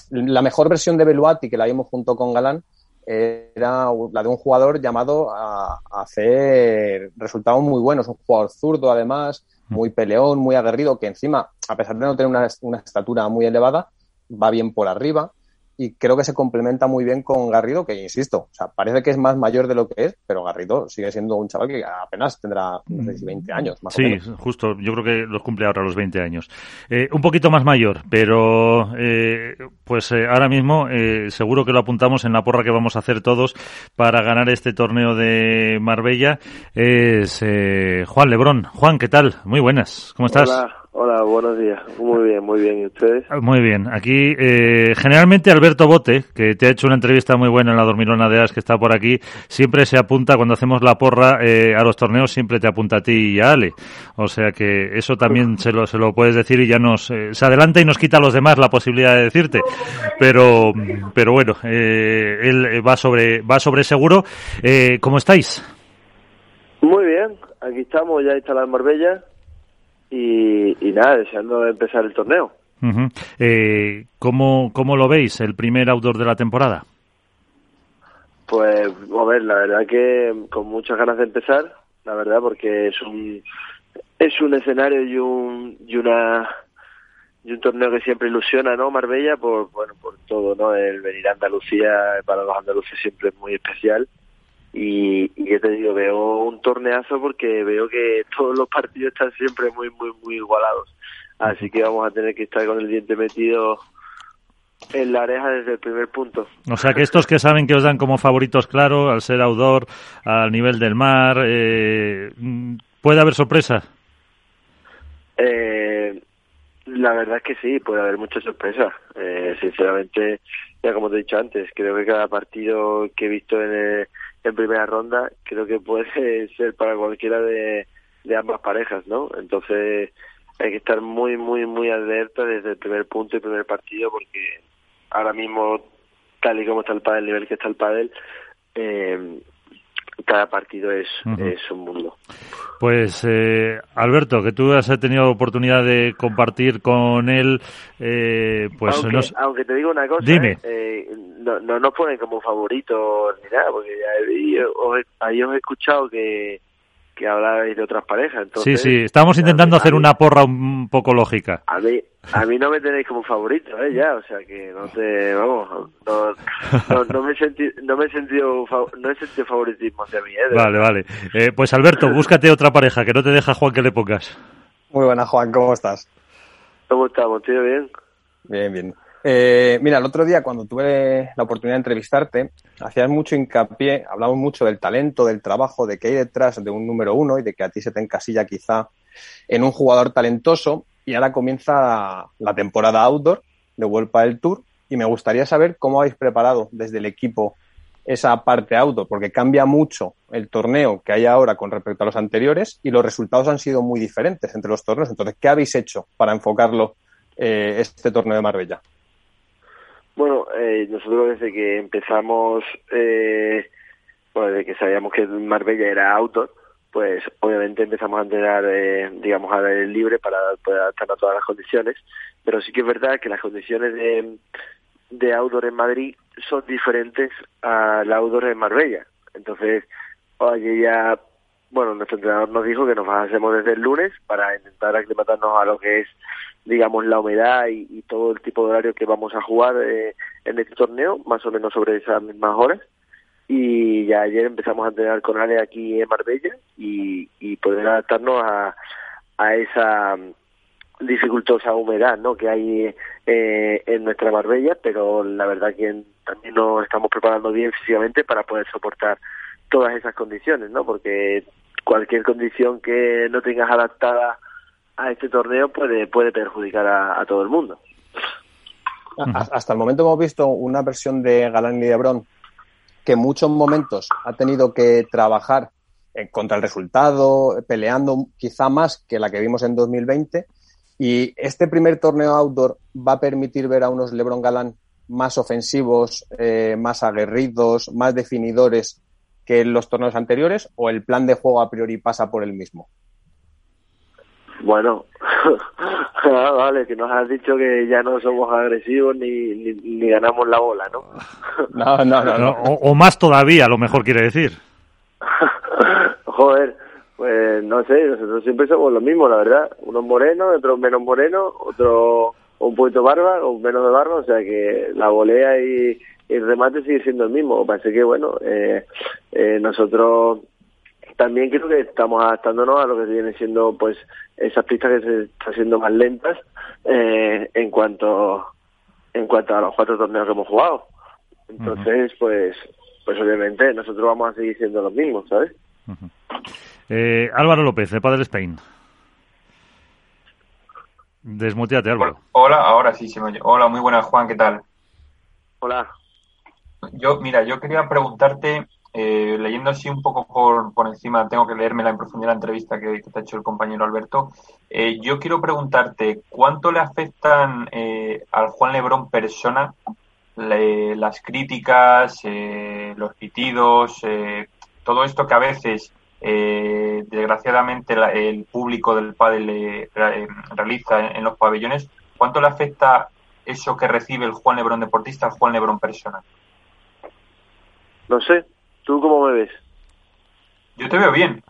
la mejor versión de Beluati que la vimos junto con Galán era la de un jugador llamado a, hacer resultados muy buenos, un jugador zurdo además, mm. muy peleón, muy aguerrido, que encima, a pesar de no tener una, una estatura muy elevada, va bien por arriba y creo que se complementa muy bien con Garrido, que insisto, o sea, parece que es más mayor de lo que es, pero Garrido sigue siendo un chaval que apenas tendrá no sé 20 años. Más sí, justo, yo creo que los cumple ahora los 20 años. Eh, un poquito más mayor, pero eh, pues eh, ahora mismo seguro que lo apuntamos en la porra que vamos a hacer todos para ganar este torneo de Marbella. Es Juan Lebrón. Juan, ¿qué tal? Muy buenas, ¿cómo estás? Hola, buenos días. Muy bien, muy bien. ¿Y ustedes? Muy bien. Aquí, eh, generalmente Alberto Bote, que te ha hecho una entrevista muy buena en la Dormilona de As, que está por aquí, siempre se apunta, cuando hacemos la porra eh, a los torneos, siempre te apunta a ti y a Ale. O sea que eso también se lo, se lo puedes decir y ya nos, eh, se adelanta y nos quita a los demás la posibilidad de decirte. Pero, pero bueno, eh, él va sobre, va sobre seguro. Eh, ¿Cómo estáis? Muy bien. Aquí estamos ya instalado en Marbella y, nada, deseando empezar el torneo. eh, ¿cómo, ¿Cómo lo veis, el primer outdoor de la temporada? Pues, a ver, la verdad que con muchas ganas de empezar, la verdad, porque es un es un escenario y un y una y un torneo que siempre ilusiona, ¿no? Marbella, por, bueno, por todo, ¿no? El venir a Andalucía para los andaluces siempre es muy especial. Y, y yo te digo, veo un torneazo porque veo que todos los partidos están siempre muy, muy, muy igualados. Así que vamos a tener que estar con el diente metido en la oreja desde el primer punto. O sea que estos que saben que os dan como favoritos, claro, al ser outdoor, al nivel del mar, eh, ¿puede haber sorpresa? Eh, la verdad es que sí, puede haber muchas sorpresas. Eh, sinceramente, ya como te he dicho antes, creo que cada partido que he visto en, en primera ronda, creo que puede ser para cualquiera de, ambas parejas, ¿no? Entonces hay que estar muy, muy, muy alerta desde el primer punto y primer partido porque ahora mismo, tal y como está el pádel, el nivel que está el pádel, eh, cada partido es, es un mundo. Pues eh, Alberto, que tú has tenido oportunidad de compartir con él, eh, pues aunque, nos... aunque te digo una cosa, Dime. eh, no, no nos ponen como favoritos ni nada, porque ahí os he escuchado que, que hablabais de otras parejas. Sí, Entonces, sí, estamos a intentando mí- hacer una porra un poco lógica. A mí, a mí no me tenéis como favorito, ¿eh? Ya, o sea que no te, vamos, no, no, no me he sentido, no me he sentido, no he sentido favoritismo hacia mí, ¿eh? De Vale, vale. Eh, pues Alberto, búscate otra pareja, que no te deja Juan que le pongas. Muy buena, Juan, ¿cómo estás? ¿Cómo estamos, tío? ¿Bien? Bien, bien. Eh, mira, el otro día cuando tuve la oportunidad de entrevistarte, hacías mucho hincapié, hablamos mucho del talento, del trabajo, de qué hay detrás de un número uno y de que a ti se te encasilla quizá en un jugador talentoso y ahora comienza la temporada outdoor de World del Tour y me gustaría saber cómo habéis preparado desde el equipo esa parte outdoor, porque cambia mucho el torneo que hay ahora con respecto a los anteriores y los resultados han sido muy diferentes entre los torneos. Entonces, ¿qué habéis hecho para enfocarlo eh, este torneo de Marbella? Bueno, eh, nosotros desde que empezamos, eh, bueno, desde que sabíamos que Marbella era outdoor, pues obviamente empezamos a entrenar, eh, digamos, al aire libre para poder adaptarnos a todas las condiciones, pero sí que es verdad que las condiciones de, de outdoor en Madrid son diferentes al outdoor en Marbella. Entonces, oye, ya, bueno, nuestro entrenador nos dijo que nos hacemos desde el lunes para intentar aclimatarnos a lo que es, digamos, la humedad y, todo el tipo de horario que vamos a jugar eh, en este torneo, más o menos sobre esas mismas horas. Y ya ayer empezamos a entrenar con Ale aquí en Marbella y, y poder adaptarnos a, a esa mm, dificultosa humedad ¿no? que hay eh, en nuestra Marbella, pero la verdad que también nos estamos preparando bien físicamente para poder soportar todas esas condiciones, ¿no? Porque cualquier condición que no tengas adaptada a este torneo puede puede perjudicar a, todo el mundo. Hasta el momento hemos visto una versión de Galán y Lebron que en muchos momentos ha tenido que trabajar eh, contra el resultado, peleando quizá más que la que vimos en 2020. Y este primer torneo outdoor va a permitir ver a unos Lebron Galán más ofensivos, eh, más aguerridos, más definidores que en los torneos anteriores, o el plan de juego a priori pasa por el mismo. Bueno, ah, vale, que nos has dicho que ya no somos agresivos ni, ni, ni ganamos la bola, ¿no? No, no, no. no. O, o más todavía, a lo mejor quiere decir. Joder, pues no sé, nosotros siempre somos los mismos, la verdad. Unos morenos, otros menos morenos, otro un poquito barba o menos de barba, o sea que la volea y, y el remate sigue siendo el mismo. Parece que, bueno, eh, eh, nosotros también creo que estamos adaptándonos a lo que viene siendo pues esas pistas que se están haciendo más lentas eh, en cuanto en cuanto a los cuatro torneos que hemos jugado. Entonces, pues pues obviamente nosotros vamos a seguir siendo los mismos, ¿sabes? Eh, Álvaro López, de Padre Spain. Desmuteate, Álvaro. Hola, ahora sí se me oye. Hola, muy buenas, Juan, ¿qué tal? Hola. Yo, mira, yo quería preguntarte, eh, leyendo así un poco por, por encima, tengo que leérmela en profundidad la entrevista que, te ha hecho el compañero Alberto. Eh, yo quiero preguntarte, ¿cuánto le afectan eh, al Juan Lebrón persona le- las críticas, eh, los pitidos, eh, todo esto que a veces, desgraciadamente, la- el público del pádel re- realiza en, en los pabellones? ¿Cuánto le afecta eso que recibe el Juan Lebrón deportista al Juan Lebrón persona? No sé, ¿tú cómo me ves? Yo te veo bien.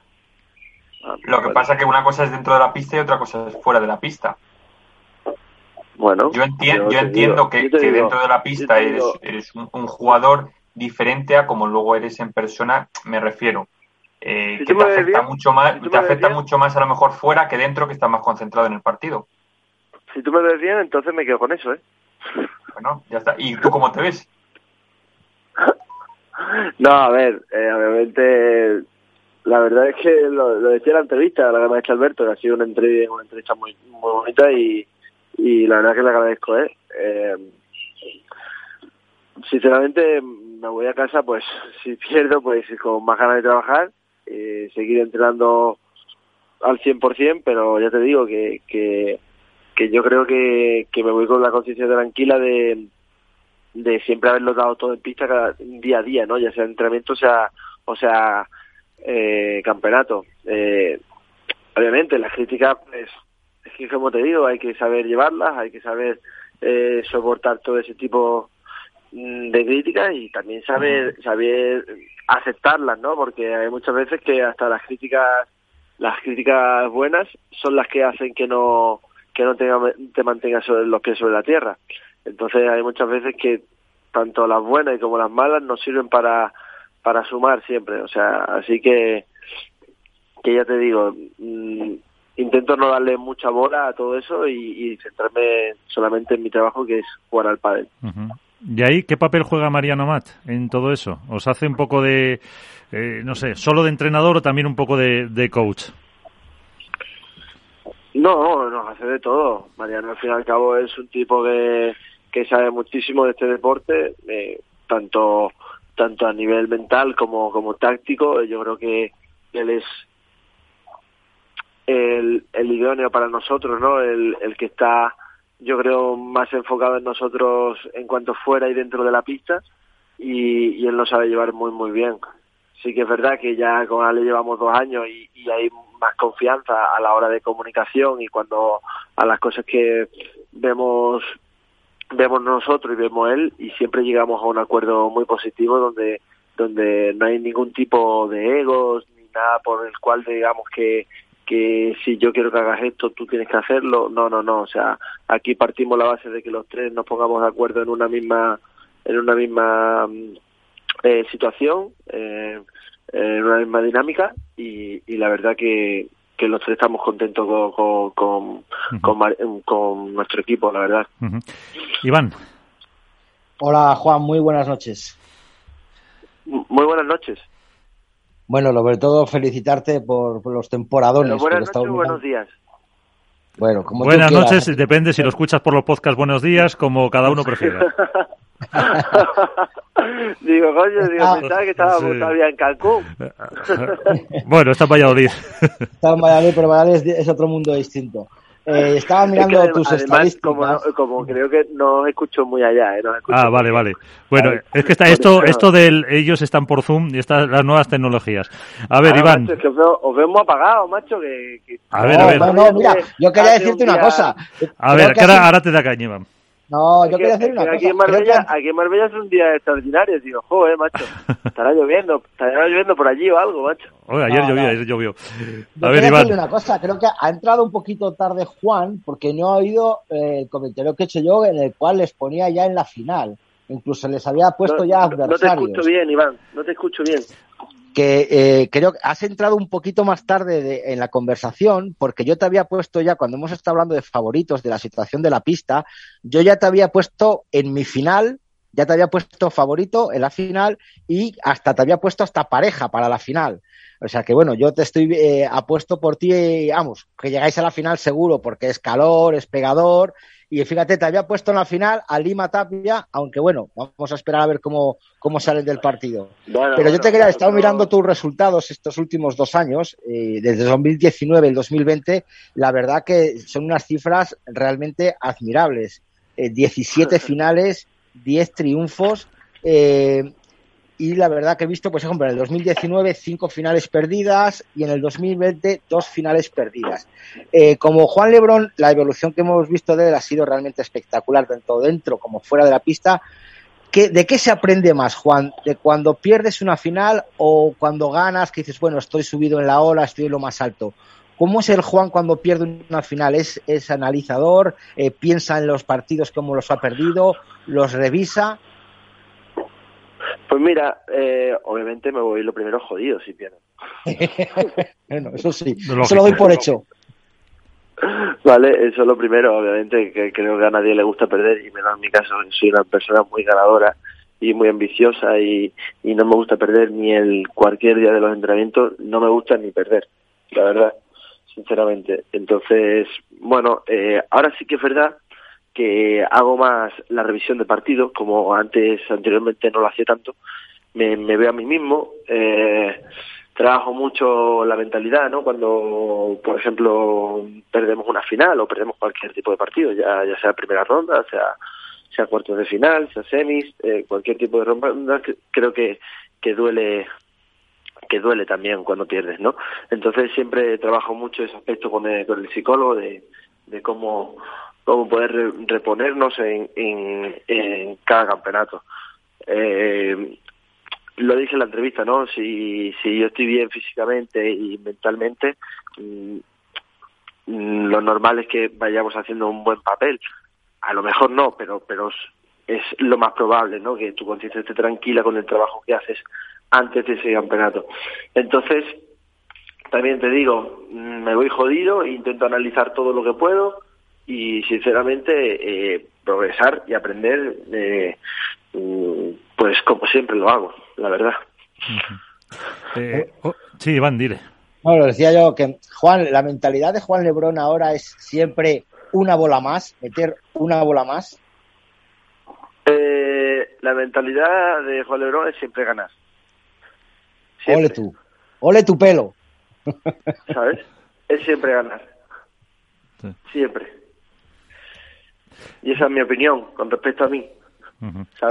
Ah, Lo que vale. pasa es que una cosa es dentro de la pista y otra cosa es fuera de la pista. Bueno, yo, entiendo, yo entiendo que, yo te que digo- dentro de la pista eres, eres un, un jugador diferente a como luego eres en persona, me refiero. Eh, Si que te afecta mucho más, si te afecta mucho más a lo mejor fuera que dentro que estás más concentrado en el partido. Si tú me ves bien, entonces me quedo con eso, ¿eh? Bueno, ya está. ¿Y tú cómo te ves? No, a ver, eh, obviamente, la verdad es que lo, lo decía la entrevista, la hecho Alberto, que ha sido una entrevista, una entrevista muy, muy bonita y, y la verdad que le agradezco, ¿eh? Eh, Sinceramente, me voy a casa, pues, si pierdo, pues con más ganas de trabajar, eh, seguir entrenando al 100%, pero ya te digo que, que, que yo creo que, que me voy con la conciencia tranquila de, de siempre haberlo dado todo en pista cada, día a día, ¿no? Ya sea entrenamiento, o sea, o sea, eh, campeonato. Eh, obviamente, las críticas, pues, es que como te digo, hay que saber llevarlas, hay que saber eh, soportar todo ese tipo mm, de críticas y también saber saber aceptarlas, ¿no? Porque hay muchas veces que hasta las críticas las críticas buenas son las que hacen que no que no tenga, te mantengas sobre los pies sobre la tierra. Entonces hay muchas veces que tanto las buenas como las malas nos sirven para para sumar siempre, o sea, así que que ya te digo, mm, intento no darle mucha bola a todo eso y, centrarme solamente en mi trabajo que es jugar al pádel. Ujú. ¿Y ahí qué papel juega Mariano Mat en todo eso? ¿Os hace un poco de, eh, no sé, solo de entrenador o también un poco de coach? No, nos hace de todo. Mariano, al fin y al cabo, es un tipo que, que sabe muchísimo de este deporte, eh, tanto tanto a nivel mental como, como táctico. Yo creo que él es el, el idóneo para nosotros, ¿no? El, el que está, yo creo, más enfocado en nosotros en cuanto fuera y dentro de la pista y, y él lo sabe llevar muy, muy bien. Sí que es verdad que ya con Ale llevamos dos años y, y hay más confianza a la hora de comunicación y cuando a las cosas que vemos vemos nosotros y vemos él y siempre llegamos a un acuerdo muy positivo donde donde no hay ningún tipo de egos ni nada por el cual digamos que que si yo quiero que hagas esto tú tienes que hacerlo. No no no. O sea aquí partimos la base de que los tres nos pongamos de acuerdo en una misma en una misma mm, eh, situación. Eh, en una misma dinámica y, y la verdad que, que los tres estamos contentos con, con, con, con Mar- con nuestro equipo, la verdad. Iván, Hola Juan, muy buenas noches. Muy buenas noches. Bueno, sobre todo felicitarte por, por los temporadones. Pero buenas noches buenos días. Bueno, como buenas quieras. noches, depende si lo escuchas por los podcasts Buenos Días, como cada uno prefiera. digo, coño, digo, Ah, pensaba que estábamos sí. todavía en Cancún. bueno, está en Valladolid. Estaba en Valladolid, pero Valladolid es, es otro mundo distinto. Eh, estaba Es que mirando tus como, estadísticas. no- como creo que no escucho muy allá, ¿eh? No escucho Ah, vale, bien. vale. Bueno, Vale. es que está esto, esto del ellos están por Zoom y estas las nuevas tecnologías. A ver, Ah, Iván. macho, es que os veo, os veo muy apagados, macho. Que, que- A ver, no, a ver. no, no, mira, yo quería decirte un una cosa. A Creo ver, que que ahora, hace- ahora te da caña, Iván. No, yo Es quería que- decir una cosa. Aquí en, que Marbella, aquí en Marbella es un día extraordinario. Digo, joder, macho. Estará lloviendo. Estará lloviendo por allí o algo, macho. Oye, ayer No, llovió, no. ayer llovió. Yo A ver, Iván. una cosa, creo que ha entrado un poquito tarde Juan porque no ha oído eh, el comentario que he hecho yo en el cual les ponía ya en la final. Incluso les había puesto no, ya no- no te adversarios. escucho bien, Iván. No te escucho bien. Que eh, creo que has entrado un poquito más tarde de- en la conversación, porque yo te había puesto ya, cuando hemos estado hablando de favoritos, de la situación de la pista, yo ya te había puesto en mi final, ya te había puesto favorito en la final y hasta te había puesto hasta pareja para la final. O sea que bueno, yo te estoy eh, apuesto por ti, vamos, que llegáis a la final seguro, porque es calor, es pegador. Y fíjate, te había puesto en la final a Lima Tapia, aunque bueno, vamos a esperar a ver cómo, cómo salen del partido. Bueno, Pero yo te quería, he estado mirando tus resultados estos últimos dos años, eh, desde 2019 y el 2020, la verdad que son unas cifras realmente admirables. Eh, 17 finales, 10 triunfos, eh, y la verdad que he visto, pues, ejemplo, en el 2019 cinco finales perdidas y en el 2020 dos finales perdidas. Eh, como Juan Lebrón, la evolución que hemos visto de él ha sido realmente espectacular, tanto dentro como fuera de la pista. ¿Qué- ¿De qué se aprende más, Juan? ¿De cuando pierdes una final o cuando ganas, que dices, bueno, estoy subido en la ola, estoy en lo más alto? ¿Cómo es el Juan cuando pierde una final? ¿Es, es analizador? Eh, ¿Piensa en los partidos como los ha perdido? ¿Los revisa? Pues mira, eh, obviamente me voy lo primero jodido si pierdo. bueno, eso sí, eso lo doy por hecho. Vale, eso es lo primero, obviamente, que creo que a nadie le gusta perder y menos en mi caso, soy una persona muy ganadora y muy ambiciosa y, y no me gusta perder ni el cualquier día de los entrenamientos, no me gusta ni perder, la verdad, sinceramente. Entonces, bueno, eh, ahora sí que es verdad que hago más la revisión de partidos, como antes, anteriormente no lo hacía tanto, me, me veo a mí mismo, eh, trabajo mucho la mentalidad, ¿no? Cuando, por ejemplo, perdemos una final o perdemos cualquier tipo de partido, ya, ya sea primera ronda, sea, sea cuartos de final, sea semis, eh, cualquier tipo de ronda, creo que, que duele que duele también cuando pierdes, ¿no? Entonces siempre trabajo mucho ese aspecto con el, con el psicólogo de, de cómo, cómo poder reponernos en, en, cada campeonato. Eh, lo dije en la entrevista, ¿no? Si, si yo estoy bien físicamente y mentalmente, mm, lo normal es que vayamos haciendo un buen papel. A lo mejor no, pero, pero es lo más probable, ¿no? Que tu conciencia esté tranquila con el trabajo que haces antes de ese campeonato. Entonces, también te digo, mm, me voy jodido, intento analizar todo lo que puedo y sinceramente eh, progresar y aprender eh, mm, pues como siempre lo hago, la verdad. Eh, oh, sí, Iván, dile. Bueno, decía yo que Juan, la mentalidad de Juan Lebrón ahora es siempre una bola más, meter una bola más. Eh, la mentalidad de Juan Lebrón es siempre ganar. Ole tú, ole tu pelo. ¿Sabes? Es siempre ganar. Siempre. Y esa es mi opinión con respecto a mí.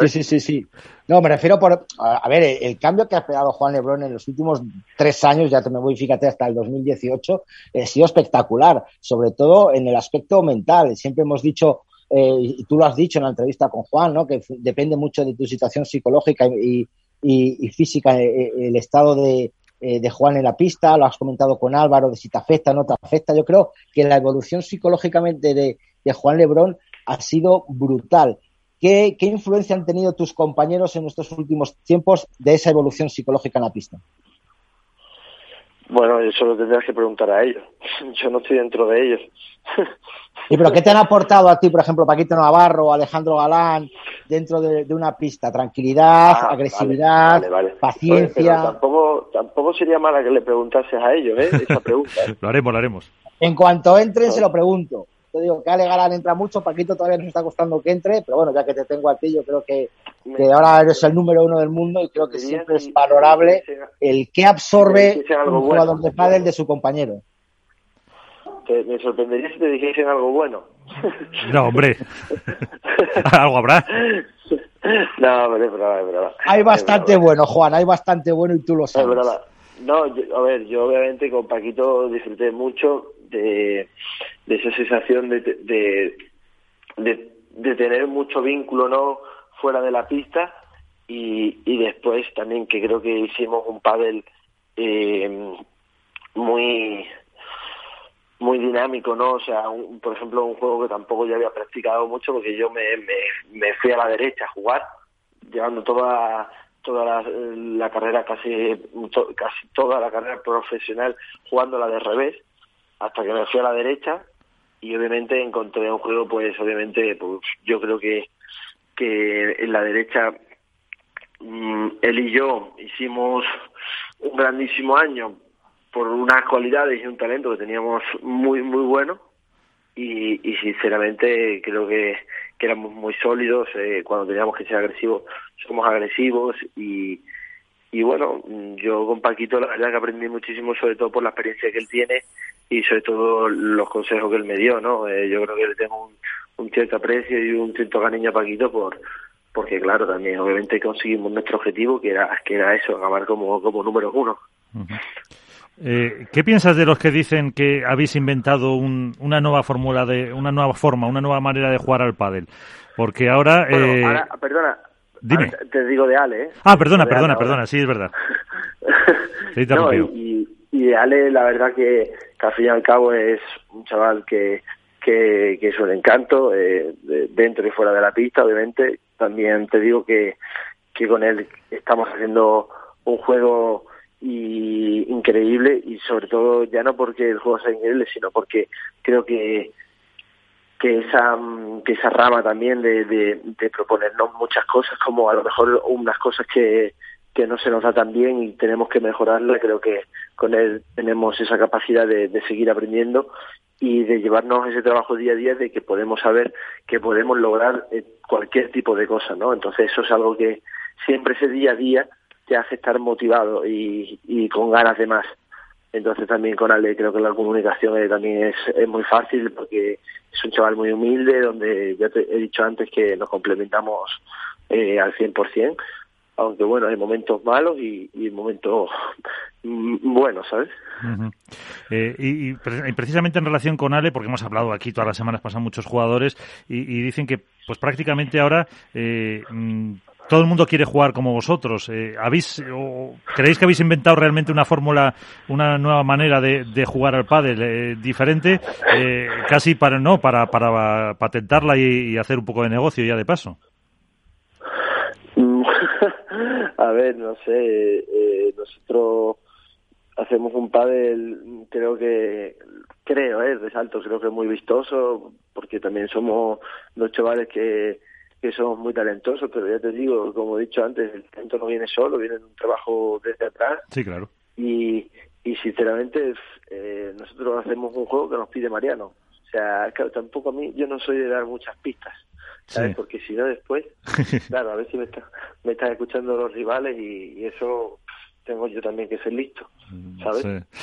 Sí, sí, sí, sí. No, me refiero por. A ver, el, cambio que ha pegado Juan Lebrón en los últimos tres años, ya te me voy, fíjate, hasta el 2018, ha sido espectacular, sobre todo en el aspecto mental. Siempre hemos dicho, eh, y tú lo has dicho en la entrevista con Juan, ¿no? que depende mucho de tu situación psicológica y, y, física, eh, eh, el estado de, de Juan en la pista, lo has comentado con Álvaro, de si te afecta o no te afecta. Yo creo que la evolución psicológicamente de, de Juan Lebrón ha sido brutal. ¿Qué, ¿Qué, influencia han tenido tus compañeros en estos últimos tiempos de esa evolución psicológica en la pista? Bueno, eso lo tendrás que preguntar a ellos. Yo no estoy dentro de ellos. ¿Y pero qué te han aportado a ti, por ejemplo, Paquito Navarro o Alejandro Galán dentro de, de una pista? Tranquilidad, ah, agresividad, vale, vale, vale. paciencia. tampoco, tampoco sería mala que le preguntases a ellos, ¿eh? Esa pregunta. lo haremos, lo haremos. En cuanto entren, se lo pregunto. Te digo que Ale Galán entra mucho, Paquito todavía nos está costando que entre, pero bueno, ya que te tengo a ti, yo creo que, que ahora eres el número uno del mundo y creo que siempre es valorable el que absorbe un jugador de pádel de su compañero. Me sorprendería si te dijesen algo bueno. No, hombre. algo habrá. No, hombre, es brava. Hay bastante bueno, Juan, hay bastante bueno y tú lo sabes. Es brava. No, yo, a ver, yo obviamente con Paquito disfruté mucho de, esa sensación de, de, de, tener mucho vínculo no fuera de la pista. Y, y después también que creo que hicimos un pádel eh, muy muy dinámico, ¿no? O sea, un, por ejemplo, un juego que tampoco yo había practicado mucho porque yo me, me, me fui a la derecha a jugar, llevando toda toda la, la carrera, casi, casi toda la carrera profesional jugándola de revés, hasta que me fui a la derecha y obviamente encontré un juego, pues obviamente, pues yo creo que, que en la derecha mmm, él y yo hicimos un grandísimo año por unas cualidades y un talento que teníamos muy, muy bueno y, y sinceramente creo que, que éramos muy sólidos eh, cuando teníamos que ser agresivos somos agresivos y, y bueno yo con Paquito la verdad que aprendí muchísimo sobre todo por la experiencia que él tiene y sobre todo los consejos que él me dio no eh, yo creo que le tengo un, un cierto aprecio y un cierto cariño a Paquito por porque claro también obviamente conseguimos nuestro objetivo que era que era eso acabar como como número uno uh -huh. Eh, ¿Qué piensas de los que dicen que habéis inventado un, una nueva fórmula de una nueva forma, una nueva manera de jugar al pádel? Porque ahora, bueno, eh... ahora perdona, Dime. Ahora te digo de Ale. ¿eh? Ah, perdona, perdona, Ale perdona, sí, es verdad. no, y, y, de Ale, la verdad que, que al fin y al cabo es un chaval que, que, que es un encanto, eh, dentro y fuera de la pista, obviamente. También te digo que, que con él estamos haciendo un juego y increíble y sobre todo ya no porque el juego sea increíble, sino porque creo que que esa que esa rama también de, de, de proponernos muchas cosas como a lo mejor unas cosas que, que no se nos da tan bien y tenemos que mejorarla creo que con él tenemos esa capacidad de, de seguir aprendiendo y de llevarnos ese trabajo día a día de que podemos saber que podemos lograr eh, cualquier tipo de cosa no entonces eso es algo que siempre ese día a día te hace estar motivado y, y con ganas de más entonces también con Ale creo que la comunicación eh, también es, es, muy fácil porque es un chaval muy humilde donde ya te he dicho antes que nos complementamos eh, al 100%, aunque bueno, hay momentos malos y, y momentos buenos, ¿sabes? Eh, y, y, precisamente en relación con Ale, porque hemos hablado aquí todas las semanas, pasan muchos jugadores y, dicen que pues prácticamente ahora eh, todo el mundo quiere jugar como vosotros. Eh, ¿habéis, o ¿Creéis que habéis inventado realmente una fórmula, una nueva manera de, jugar al pádel eh, diferente? Eh, casi para no, para, para patentarla y, hacer un poco de negocio ya de paso. A ver, no sé. Eh, nosotros hacemos un pádel, creo que, creo, eh, resalto, creo que es muy vistoso, porque también somos los chavales que que somos muy talentosos, pero ya te digo, como he dicho antes, el talento no viene solo, viene de un trabajo desde atrás. Sí, claro. Y, y sinceramente, eh, nosotros hacemos un juego que nos pide Mariano. O sea, claro, tampoco a mí, yo no soy de dar muchas pistas, ¿sabes? Sí. Porque si no después, claro, a ver si me, está, me están escuchando los rivales y, y eso tengo yo también que ser listo, ¿sabes? Sí.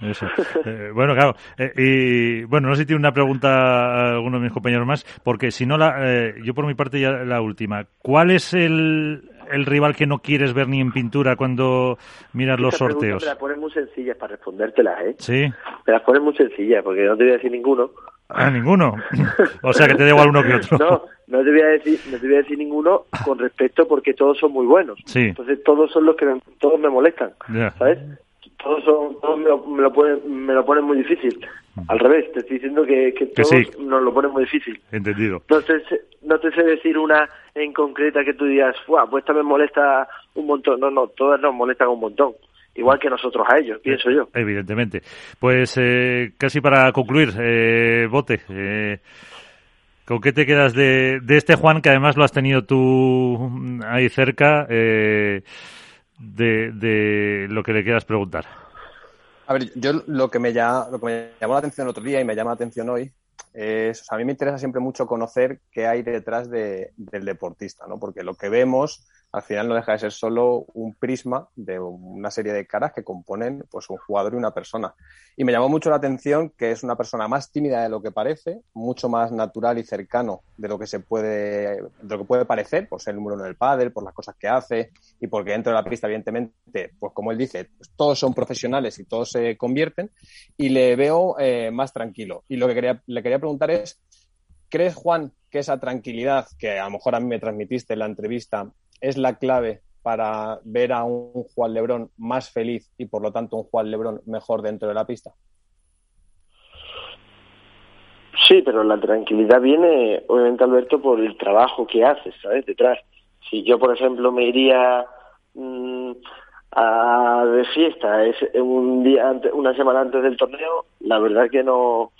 Eso. Eh, bueno, claro. Eh, y bueno, no sé si tiene una pregunta a alguno de mis compañeros más, porque si no, la, eh, yo por mi parte ya la última. ¿Cuál es el, el rival que no quieres ver ni en pintura cuando miras los sorteos? Me las pones muy sencillas para respondértelas, ¿eh? Sí. Me las pones muy sencillas, porque no te voy a decir ninguno. Ah, ninguno. o sea que te da igual uno que otro. No, no te voy a decir, no te voy a decir ninguno con respecto porque todos son muy buenos. Sí. Entonces todos son los que me, todos me molestan, yeah. ¿sabes? Todos, son, todos me, lo, me, lo ponen, me lo ponen muy difícil. Al revés, te estoy diciendo que, que todos que sí. nos lo ponen muy difícil. Entendido. No te, no te sé decir una en concreta que tú digas, pues esta me molesta un montón. No, no, todas nos molestan un montón. Igual que nosotros a ellos, pienso yo. Evidentemente. Pues eh, casi para concluir, eh, Bote, eh, ¿con qué te quedas de, de este Juan que además lo has tenido tú ahí cerca? Eh, de, de lo que le quieras preguntar. A ver, yo lo que me, ya, lo que me llamó la atención el otro día y me llama la atención hoy es, a mí me interesa siempre mucho conocer qué hay detrás de, del deportista, ¿no? Porque lo que vemos al final no deja de ser solo un prisma de una serie de caras que componen pues un jugador y una persona. Y me llamó mucho la atención que es una persona más tímida de lo que parece, mucho más natural y cercano de lo que se puede, de lo que puede parecer, por ser el número uno del pádel, por las cosas que hace y porque dentro de la pista, evidentemente, pues como él dice, pues todos son profesionales y todos se convierten y le veo eh, más tranquilo. Y lo que quería, le quería preguntar es, ¿crees, Juan, que esa tranquilidad que a lo mejor a mí me transmitiste en la entrevista es la clave para ver a un Juan Lebrón más feliz y por lo tanto un Juan Lebrón mejor dentro de la pista? Sí, pero la tranquilidad viene, obviamente, Alberto, por el trabajo que haces, ¿sabes? Detrás. Si yo, por ejemplo, me iría mmm, a de fiesta es un día antes, una semana antes del torneo, la verdad que no,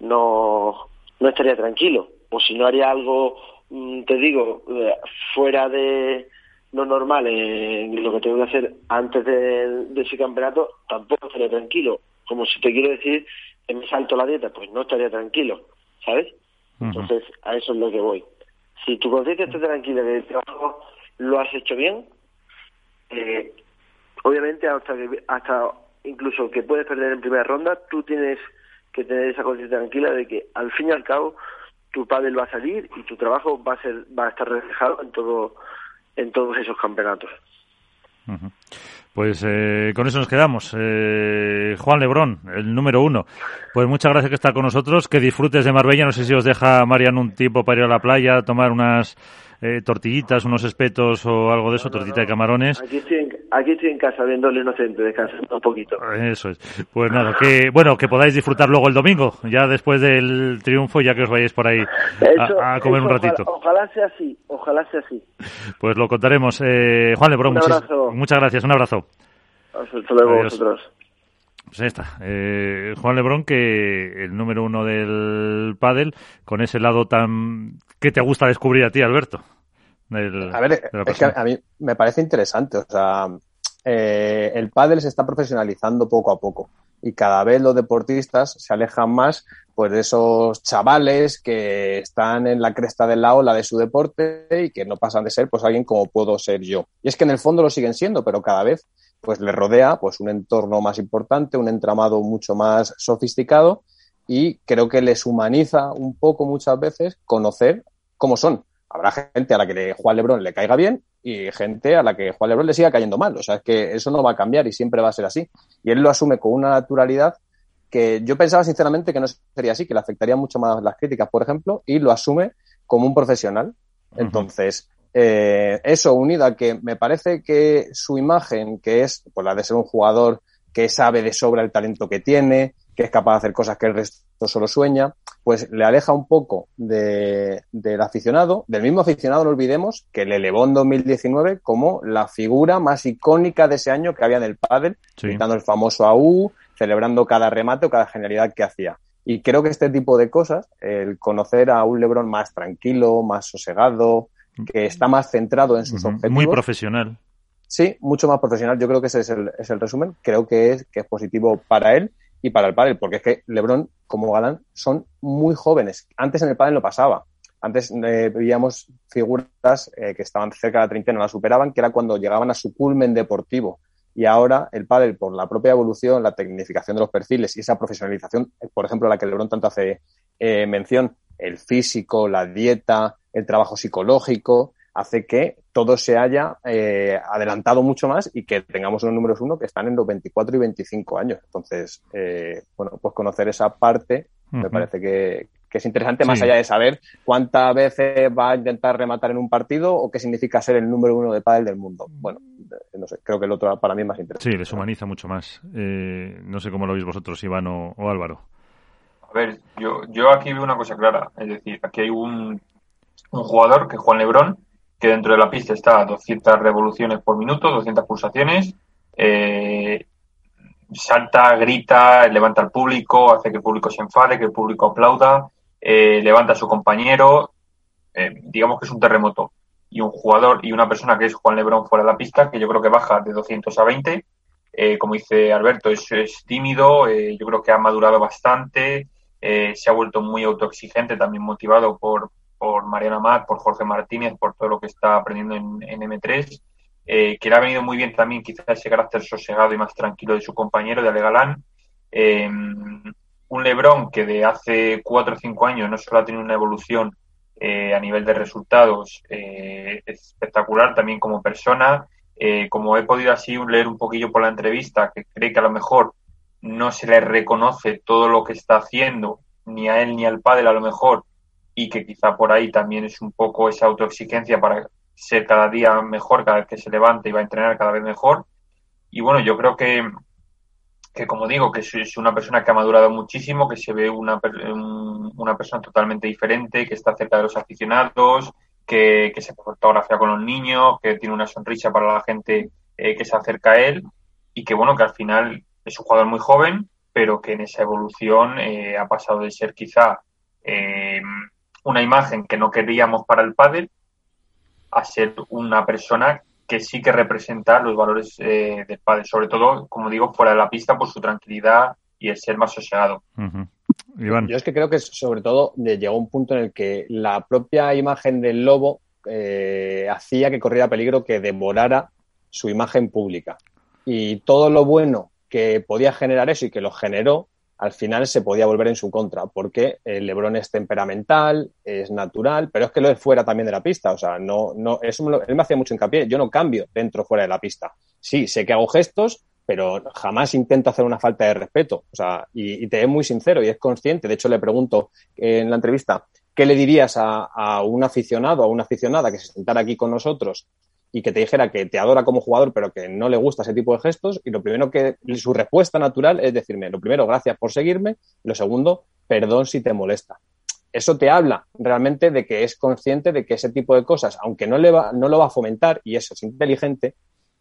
no, no estaría tranquilo. O si no haría algo te digo, fuera de lo normal, en lo que tengo que hacer antes de, de, ese campeonato, tampoco estaría tranquilo. Como si te quiero decir que me salto la dieta, pues no estaría tranquilo, ¿sabes? Uh -huh. Entonces, a eso es lo que voy. Si tu conciencia está tranquila de que trabajo lo has hecho bien, eh, obviamente hasta, que, hasta incluso que puedes perder en primera ronda, tú tienes que tener esa conciencia tranquila de que al fin y al cabo tu pádel va a salir y tu trabajo va a ser va a estar reflejado en todo en todos esos campeonatos. Uh -huh. Pues eh, con eso nos quedamos. Eh, Juan Lebrón, el número uno. Pues muchas gracias que está con nosotros. Que disfrutes de Marbella. No sé si os deja Mariano un tiempo para ir a la playa, tomar unas eh, tortillitas, unos espetos o algo de eso, no, tortita no, de camarones. Aquí estoy, aquí estoy en casa viendo el inocente, descansando un poquito. Eso es. Pues nada, que bueno, que podáis disfrutar luego el domingo, ya después del triunfo, ya que os vayáis por ahí a, comer un ratito. Ojalá, sea así, ojalá sea así. Pues lo contaremos. Eh, Juan Lebrón, muchas, muchas gracias, un abrazo. Hasta luego vosotros. Pues ahí está. Eh, Juan Lebrón, que el número uno del pádel, con ese lado tan que te gusta descubrir a ti, Alberto. a ver, es que a mí me parece interesante. O sea, eh, el pádel se está profesionalizando poco a poco y cada vez los deportistas se alejan más pues de esos chavales que están en la cresta de la ola de su deporte y que no pasan de ser pues alguien como puedo ser yo. Y es que en el fondo lo siguen siendo, pero cada vez pues le rodea pues un entorno más importante, un entramado mucho más sofisticado y creo que les humaniza un poco muchas veces conocer cómo son. Habrá gente a la que Juan Lebrón le caiga bien y gente a la que Juan Lebrón le siga cayendo mal. O sea, es que eso no va a cambiar y siempre va a ser así. Y él lo asume con una naturalidad que yo pensaba sinceramente que no sería así, que le afectaría mucho más las críticas, por ejemplo, y lo asume como un profesional. Entonces, eh, eso unido a que me parece que su imagen, que es pues, la de ser un jugador que sabe de sobra el talento que tiene, que es capaz de hacer cosas que el resto solo sueña, pues le aleja un poco de, del aficionado, del mismo aficionado, no olvidemos, que le elevó en 2019 como la figura más icónica de ese año que había en el pádel, gritando el famoso AU, celebrando cada remate o cada genialidad que hacía. Y creo que este tipo de cosas, el conocer a un Lebron más tranquilo, más sosegado, que está más centrado en sus objetivos. Muy profesional. Sí, mucho más profesional. Yo creo que ese es el, es el resumen. Creo que es, que es positivo para él y para el pádel, porque es que LeBron como Galán son muy jóvenes. Antes en el pádel no pasaba. Antes eh, veíamos figuras eh, que estaban cerca de la treintena, la superaban, que era cuando llegaban a su culmen deportivo. Y ahora el pádel, por la propia evolución, la tecnificación de los perfiles y esa profesionalización, por ejemplo, a la que LeBron tanto hace eh, mención, el físico, la dieta, el trabajo psicológico, hace que todo se haya eh, adelantado mucho más y que tengamos unos números uno que están en los 24 y 25 años. Entonces, eh, bueno, pues conocer esa parte me parece que, es interesante, más allá de saber cuántas veces va a intentar rematar en un partido o qué significa ser el número uno de pádel del mundo. Bueno, eh, no sé, creo que el otro para mí es más interesante. Sí, les humaniza mucho más. no sé cómo lo veis vosotros, Iván o, o Álvaro. A ver, yo, yo aquí veo una cosa clara. Es decir, aquí hay un, un jugador que es Juan Lebrón, que dentro de la pista está a 200 revoluciones por minuto, 200 pulsaciones, eh, salta, grita, levanta al público, hace que el público se enfade, que el público aplauda, eh, levanta a su compañero, eh, digamos que es un terremoto. Y un jugador y una persona que es Juan Lebrón fuera de la pista, que yo creo que baja de 200 a 20, como dice Alberto, es, es tímido, yo creo que ha madurado bastante, se ha vuelto muy autoexigente, también motivado por, por Mariana Mac, por Jorge Martínez, por todo lo que está aprendiendo en, M3, eh, que le ha venido muy bien también quizás ese carácter sosegado y más tranquilo de su compañero, de Ale Galán. Eh, un Lebrón que de hace cuatro o cinco años no solo ha tenido una evolución eh, a nivel de resultados espectacular, también como persona. como he podido así leer un poquillo por la entrevista, que cree que a lo mejor no se le reconoce todo lo que está haciendo, ni a él ni al padre a lo mejor, y que quizá por ahí también es un poco esa autoexigencia para ser cada día mejor, cada vez que se levante y va a entrenar cada vez mejor. Y bueno, yo creo que, que como digo, que es una persona que ha madurado muchísimo, que se ve una, una persona totalmente diferente, que está cerca de los aficionados, que, se fotografía con los niños, que tiene una sonrisa para la gente eh, que se acerca a él y que bueno, que al final es un jugador muy joven, pero que en esa evolución eh, ha pasado de ser quizá eh, una imagen que no queríamos para el pádel a ser una persona que sí que representa los valores eh, del pádel, sobre todo, como digo, fuera de la pista por su tranquilidad y el ser más sosegado. Yo es que creo que sobre todo llegó un punto en el que la propia imagen del lobo eh, hacía que corriera peligro que devorara su imagen pública. Y todo lo bueno que podía generar eso y que lo generó, al final se podía volver en su contra, porque el Lebron es temperamental, es natural, pero es que lo es fuera también de la pista. O sea, no, no, eso él me hacía mucho hincapié. Yo no cambio dentro o fuera de la pista. Sí, sé que hago gestos, pero jamás intento hacer una falta de respeto. O sea, y, te es muy sincero y es consciente. De hecho, le pregunto en la entrevista, ¿qué le dirías a, a un aficionado, a una aficionada que se sentara aquí con nosotros y que te dijera que te adora como jugador, pero que no le gusta ese tipo de gestos, y lo primero que su respuesta natural es decirme, lo primero, gracias por seguirme, lo segundo, perdón si te molesta. Eso te habla realmente de que es consciente de que ese tipo de cosas, aunque no, le va, no lo va a fomentar, y eso es inteligente,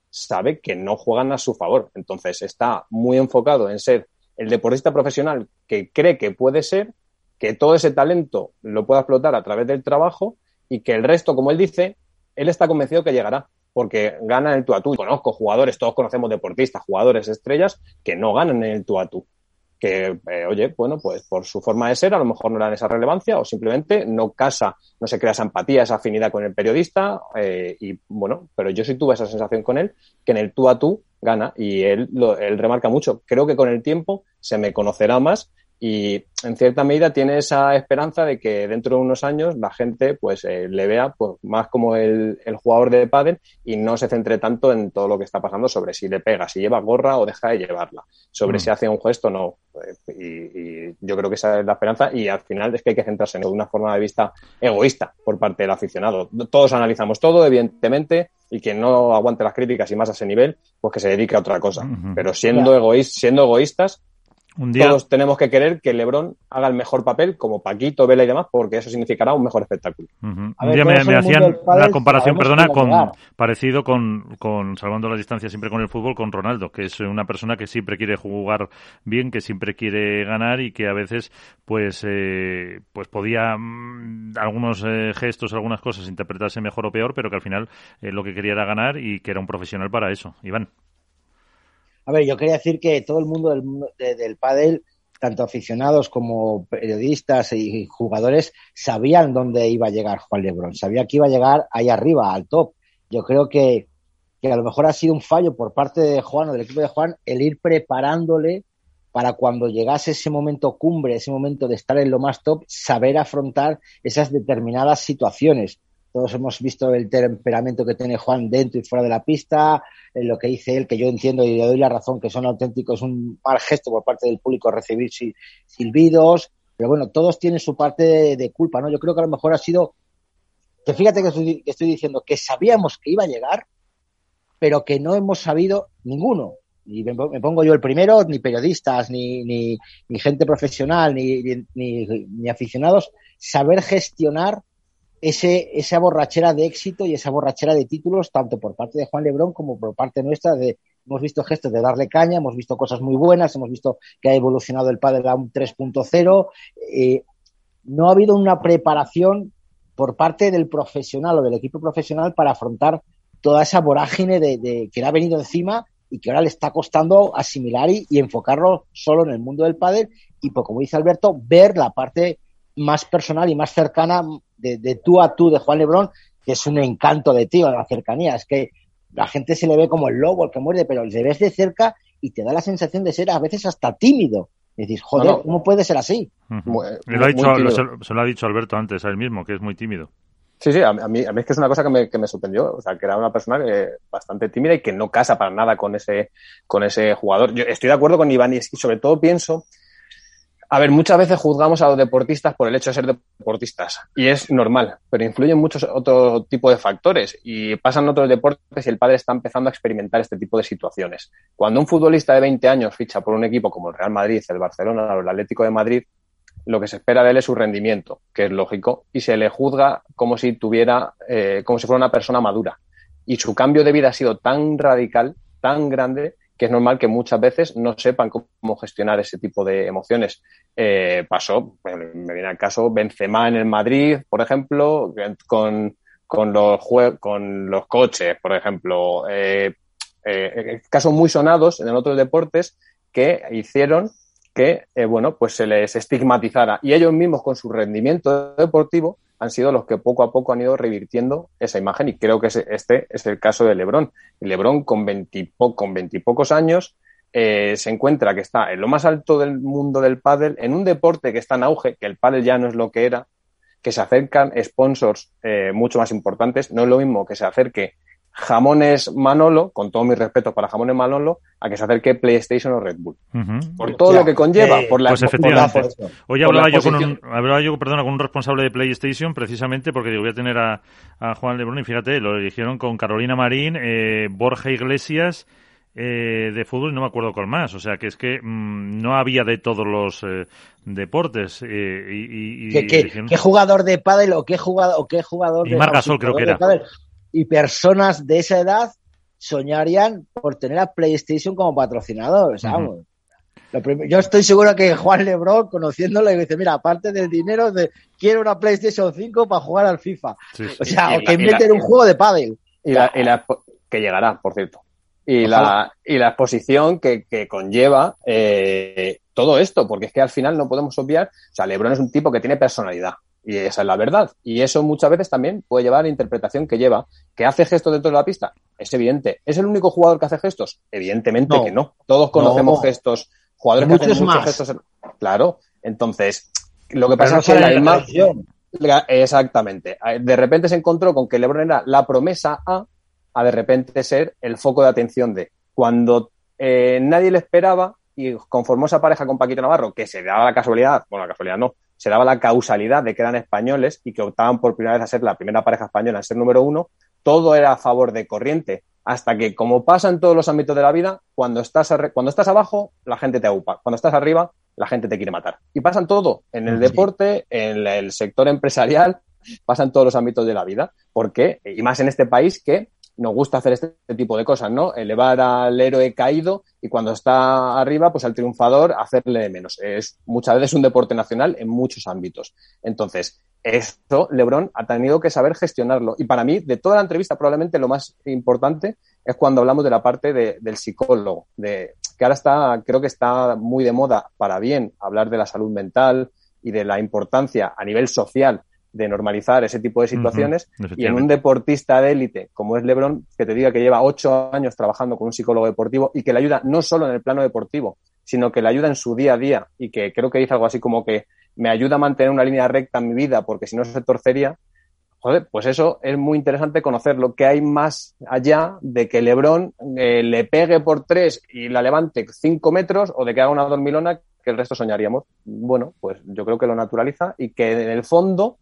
sabe que no juegan a su favor. Entonces está muy enfocado en ser el deportista profesional que cree que puede ser, que todo ese talento lo pueda explotar a través del trabajo y que el resto, como él dice, él está convencido que llegará porque gana en el tú a tú. Conozco jugadores, todos conocemos deportistas, jugadores estrellas que no ganan en el tú a tú que, eh, oye, bueno, pues por su forma de ser a lo mejor no le dan esa relevancia o simplemente no casa, no se crea esa empatía, esa afinidad con el periodista eh, y bueno, pero yo sí tuve esa sensación con él, que en el tú a tú gana y él, lo, él remarca mucho. Creo que con el tiempo se me conocerá más y en cierta medida tiene esa esperanza de que dentro de unos años la gente pues eh, le vea pues, más como el, el, jugador de pádel y no se centre tanto en todo lo que está pasando sobre si le pega, si lleva gorra o deja de llevarla, sobre mm. si hace un gesto o no. Y, y, yo creo que esa es la esperanza y al final es que hay que centrarse en una forma de vista egoísta por parte del aficionado. Todos analizamos todo, evidentemente, y quien no aguante las críticas y más a ese nivel, pues que se dedique a otra cosa. Uh -huh. Pero siendo, egoíst, siendo egoístas, Día... Todos tenemos que querer que LeBron haga el mejor papel, como Paquito, Vela y demás, porque eso significará un mejor espectáculo. Uh -huh. Un ver, día me, me hacían una comparación, perdona, con parecido con, con, salvando la distancia siempre con el fútbol, con Ronaldo, que es una persona que siempre quiere jugar bien, que siempre quiere ganar y que a veces, pues, eh, pues podía mmm, algunos eh, gestos, algunas cosas interpretarse mejor o peor, pero que al final eh, lo que quería era ganar y que era un profesional para eso. Iván. A ver, yo quería decir que todo el mundo del, de, del pádel, tanto aficionados como periodistas y jugadores, sabían dónde iba a llegar Juan Lebrón, sabía que iba a llegar ahí arriba, al top. Yo creo que, que a lo mejor ha sido un fallo por parte de Juan o del equipo de Juan el ir preparándole para cuando llegase ese momento cumbre, ese momento de estar en lo más top, saber afrontar esas determinadas situaciones. Todos hemos visto el temperamento que tiene Juan dentro y fuera de la pista, lo que dice él, que yo entiendo y le doy la razón, que son auténticos, un mal gesto por parte del público recibir silbidos, pero bueno, todos tienen su parte de, culpa, ¿no? Yo creo que a lo mejor ha sido, que fíjate que estoy, que estoy diciendo, que sabíamos que iba a llegar, pero que no hemos sabido ninguno, y me, pongo yo el primero, ni periodistas, ni, ni, ni gente profesional, ni, ni, aficionados, saber gestionar ese, esa borrachera de éxito y esa borrachera de títulos, tanto por parte de Juan Lebrón como por parte nuestra. De, hemos visto gestos de darle caña, hemos visto cosas muy buenas, hemos visto que ha evolucionado el padre a un 3.0. Eh, no ha habido una preparación por parte del profesional o del equipo profesional para afrontar toda esa vorágine de, que le ha venido encima y que ahora le está costando asimilar y, y enfocarlo solo en el mundo del pádel y, pues, como dice Alberto, ver la parte más personal y más cercana de, de, tú a tú de Juan Lebrón, que es un encanto de tío, la cercanía. Es que la gente se le ve como el lobo, el que muerde, pero le ves de cerca y te da la sensación de ser a veces hasta tímido. Y decís, joder, no, no. ¿cómo puede ser así? Uh -huh. muy, lo ha dicho, lo, se, se, lo ha dicho Alberto antes a él mismo, que es muy tímido. Sí, sí, a mí, a mí es que es una cosa que me, que me sorprendió, o sea, que era una persona que, bastante tímida y que no casa para nada con ese, con ese jugador. Yo estoy de acuerdo con Iván y, y sobre todo pienso a ver, muchas veces juzgamos a los deportistas por el hecho de ser deportistas y es normal, pero influyen muchos otro tipo de factores y pasan otros deportes y el padre está empezando a experimentar este tipo de situaciones. Cuando un futbolista de 20 años ficha por un equipo como el Real Madrid, el Barcelona o el Atlético de Madrid, lo que se espera de él es su rendimiento, que es lógico, y se le juzga como si tuviera, eh, como si fuera una persona madura. Y su cambio de vida ha sido tan radical, tan grande, que es normal que muchas veces no sepan cómo gestionar ese tipo de emociones. Eh, pasó, me viene al caso, Benzema en el Madrid, por ejemplo, con, con, los, con los coches, por ejemplo. Eh, eh, casos muy sonados en otros deportes que hicieron que, eh, bueno, pues se les estigmatizara. Y ellos mismos, con su rendimiento deportivo, han sido los que poco a poco han ido revirtiendo esa imagen y creo que este es el caso de Lebron. Lebron con veintipocos con veintipocos años eh, se encuentra que está en lo más alto del mundo del pádel, en un deporte que está en auge, que el pádel ya no es lo que era, que se acercan sponsors eh, mucho más importantes. No es lo mismo que se acerque jamones Manolo, con todo mi respeto para jamones Manolo, a que se acerque PlayStation o Red Bull. Por todo lo que conlleva, por la Pues efectivamente. Hoy hablaba yo, con un, hablaba yo perdona, con un responsable de PlayStation precisamente porque digo, voy a tener a, a Juan Lebrón y fíjate, lo eligieron con Carolina Marín, eh, Borja Iglesias eh, de fútbol y no me acuerdo cuál más. O sea que es que mm, no había de todos los eh, deportes. Eh, y, y- ¿Qué, jugador de pádel o qué jugador, o qué jugador Y de, Marc o Gasol creo que de era. pádel y personas de esa edad soñarían por tener a PlayStation como patrocinador. ¿sabes? Lo prim- Yo estoy seguro que Juan Lebrón, conociéndolo, le dice, mira, aparte del dinero, de, quiero una PlayStation 5 para jugar al FIFA. Sí. O sea, Y- o que inventen la- un juego de pádel. Y la, y la expo- que llegará, por cierto. Y Ojalá. la, y la exposición que, que conlleva eh, todo esto, porque es que al final no podemos obviar, o sea, Lebron es un tipo que tiene personalidad, y esa es la verdad. Y eso muchas veces también puede llevar a la interpretación que lleva, que hace gestos dentro de la pista, es evidente. ¿Es el único jugador que hace gestos? Evidentemente No. que no. Todos conocemos No. gestos, jugadores que hacen muchos más. gestos. Claro, entonces, lo que pasa es que la imagen... La- Exactamente. De repente se encontró con que LeBron era la promesa A, a de repente ser el foco de atención de. Cuando eh, nadie le esperaba y conformó esa pareja con Paquito Navarro, que se daba la casualidad, bueno, la casualidad no, se daba la causalidad de que eran españoles y que optaban por primera vez a ser la primera pareja española en ser número uno, todo era a favor de corriente. Hasta que, como pasa en todos los ámbitos de la vida, cuando estás, cuando estás abajo, la gente te agupa. Cuando estás arriba, la gente te quiere matar. Y pasan todo, en el Sí. deporte, en el sector empresarial, pasa en todos los ámbitos de la vida. ¿Por qué? Y más en este país que nos gusta hacer este tipo de cosas, ¿no? Elevar al héroe caído y cuando está arriba, pues al triunfador hacerle menos. Es muchas veces un deporte nacional en muchos ámbitos. Entonces, esto LeBron ha tenido que saber gestionarlo. Y para mí, de toda la entrevista, probablemente lo más importante es cuando hablamos de la parte de- del psicólogo, de que ahora está, creo que está muy de moda para bien hablar de la salud mental y de la importancia a nivel social de normalizar ese tipo de situaciones. Y en un deportista de élite como es LeBron, que te diga que lleva ocho años trabajando con un psicólogo deportivo y que le ayuda no solo en el plano deportivo, sino que le ayuda en su día a día y que creo que dice algo así como que me ayuda a mantener una línea recta en mi vida porque si no se torcería. Joder, pues eso es muy interesante conocerlo, que hay más allá de que LeBron eh, le pegue por tres y la levante cinco metros o de que haga una dormilona que el resto soñaríamos. Bueno, pues yo creo que lo naturaliza y que en el fondo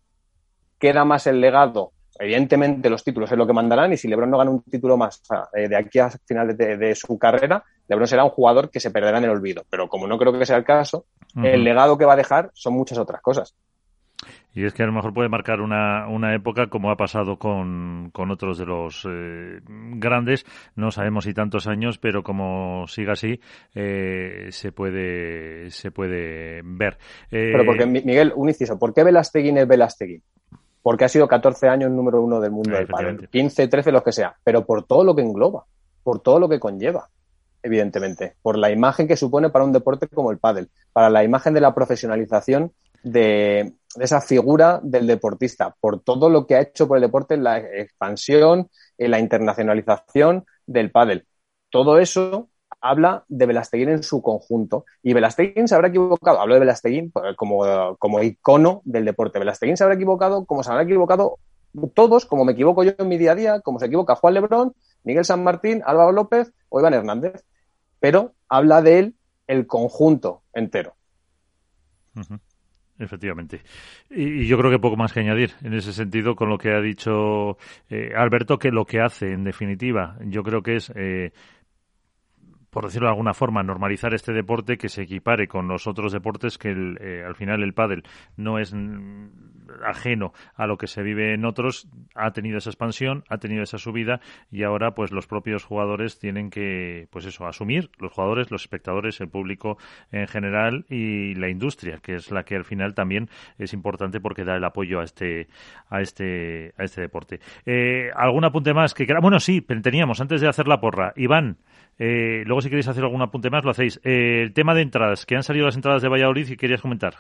queda más el legado. Evidentemente los títulos es lo que mandarán y si LeBron no gana un título más eh, de aquí a final de, de su carrera, LeBron será un jugador que se perderá en el olvido. Pero como no creo que sea el caso, el legado que va a dejar son muchas otras cosas. Y es que a lo mejor puede marcar una, una época como ha pasado con, con otros de los eh, grandes. No sabemos si tantos años, pero como siga así, eh, se puede se puede ver. Eh, Pero porque, Mi- Miguel, un inciso, ¿por qué Velasteguín es Velasteguín? Porque ha sido 14 años número uno del mundo del pádel, efectivamente. 15, 13, los que sea, pero por todo lo que engloba, por todo lo que conlleva, evidentemente, por la imagen que supone para un deporte como el pádel, para la imagen de la profesionalización de, de esa figura del deportista, por todo lo que ha hecho por el deporte en la expansión, en la internacionalización del pádel. Todo eso habla de Velasteguín en su conjunto. Y Velasteguín se habrá equivocado, hablo de Velasteguín eh, como, como icono del deporte. Velasteguín se habrá equivocado como se habrán equivocado todos, como me equivoco yo en mi día a día, como se equivoca Juan Lebrón, Miguel San Martín, Álvaro López o Iván Hernández. Pero habla de él el conjunto entero. Efectivamente. Y, y yo creo que poco más que añadir en ese sentido con lo que ha dicho eh, Alberto, que lo que hace, en definitiva, yo creo que es, eh, por decirlo de alguna forma, normalizar este deporte que se equipare con los otros deportes, que el, eh, al final el pádel no es ajeno a lo que se vive en otros, ha tenido esa expansión, ha tenido esa subida y ahora pues los propios jugadores tienen que, pues eso, asumir, los jugadores, los espectadores, el público en general y la industria, que es la que al final también es importante porque da el apoyo a este, a este, a este deporte. Eh, ¿Algún apunte más que? Bueno, sí, teníamos antes de hacer la porra. Iván, eh, luego si queréis hacer algún apunte más lo hacéis. Eh, el tema de entradas, que han salido las entradas de Valladolid y querías comentar.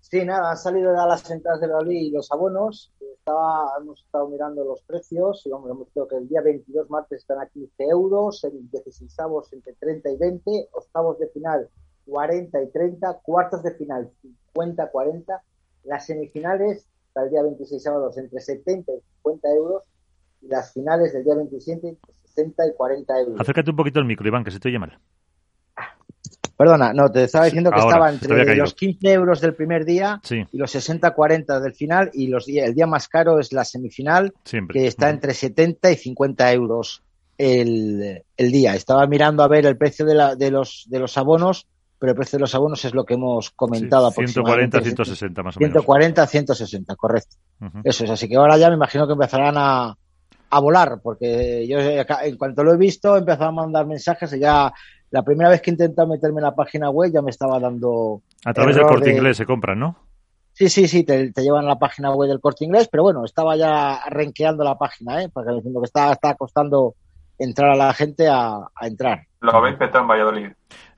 Sí, nada, han salido ya las entradas de la Liga y los abonos. Estaba, hemos estado mirando los precios y hombre, hemos visto que el día 22 martes están a 15 euros, el 16 entre 30 y 20, octavos de final 40 y 30, cuartos de final 50, 40, las semifinales hasta el día 26 sábados entre 70 y 50 euros y las finales del día 27, 60 y 40 euros. Acércate un poquito el micro, Iván, que se te oye mal. Perdona, no, te estaba diciendo que Ahora, estaba entre los 15 euros del primer día Sí. y los 60-40 del final y los el día más caro es la semifinal Siempre. que está entre 70 y 50 euros el, el día. Estaba mirando a ver el precio de, la, de, los, de los abonos, pero el precio de los abonos es lo que hemos comentado Sí, 140, aproximadamente. 160 más o menos. 140, 160, correcto. Ujú. Eso es, así que ahora ya me imagino que empezarán a, a volar, porque yo en cuanto lo he visto he empezado a mandar mensajes y ya la primera vez que he intentado meterme en la página web ya me estaba dando... A través del corte de- inglés se compran, ¿no? Sí, sí, sí, te, te llevan a la página web del corte inglés, pero bueno, estaba ya renqueando la página, ¿eh? Porque diciendo que está, está costando entrar a la gente a, a entrar. Lo habéis petado en Valladolid.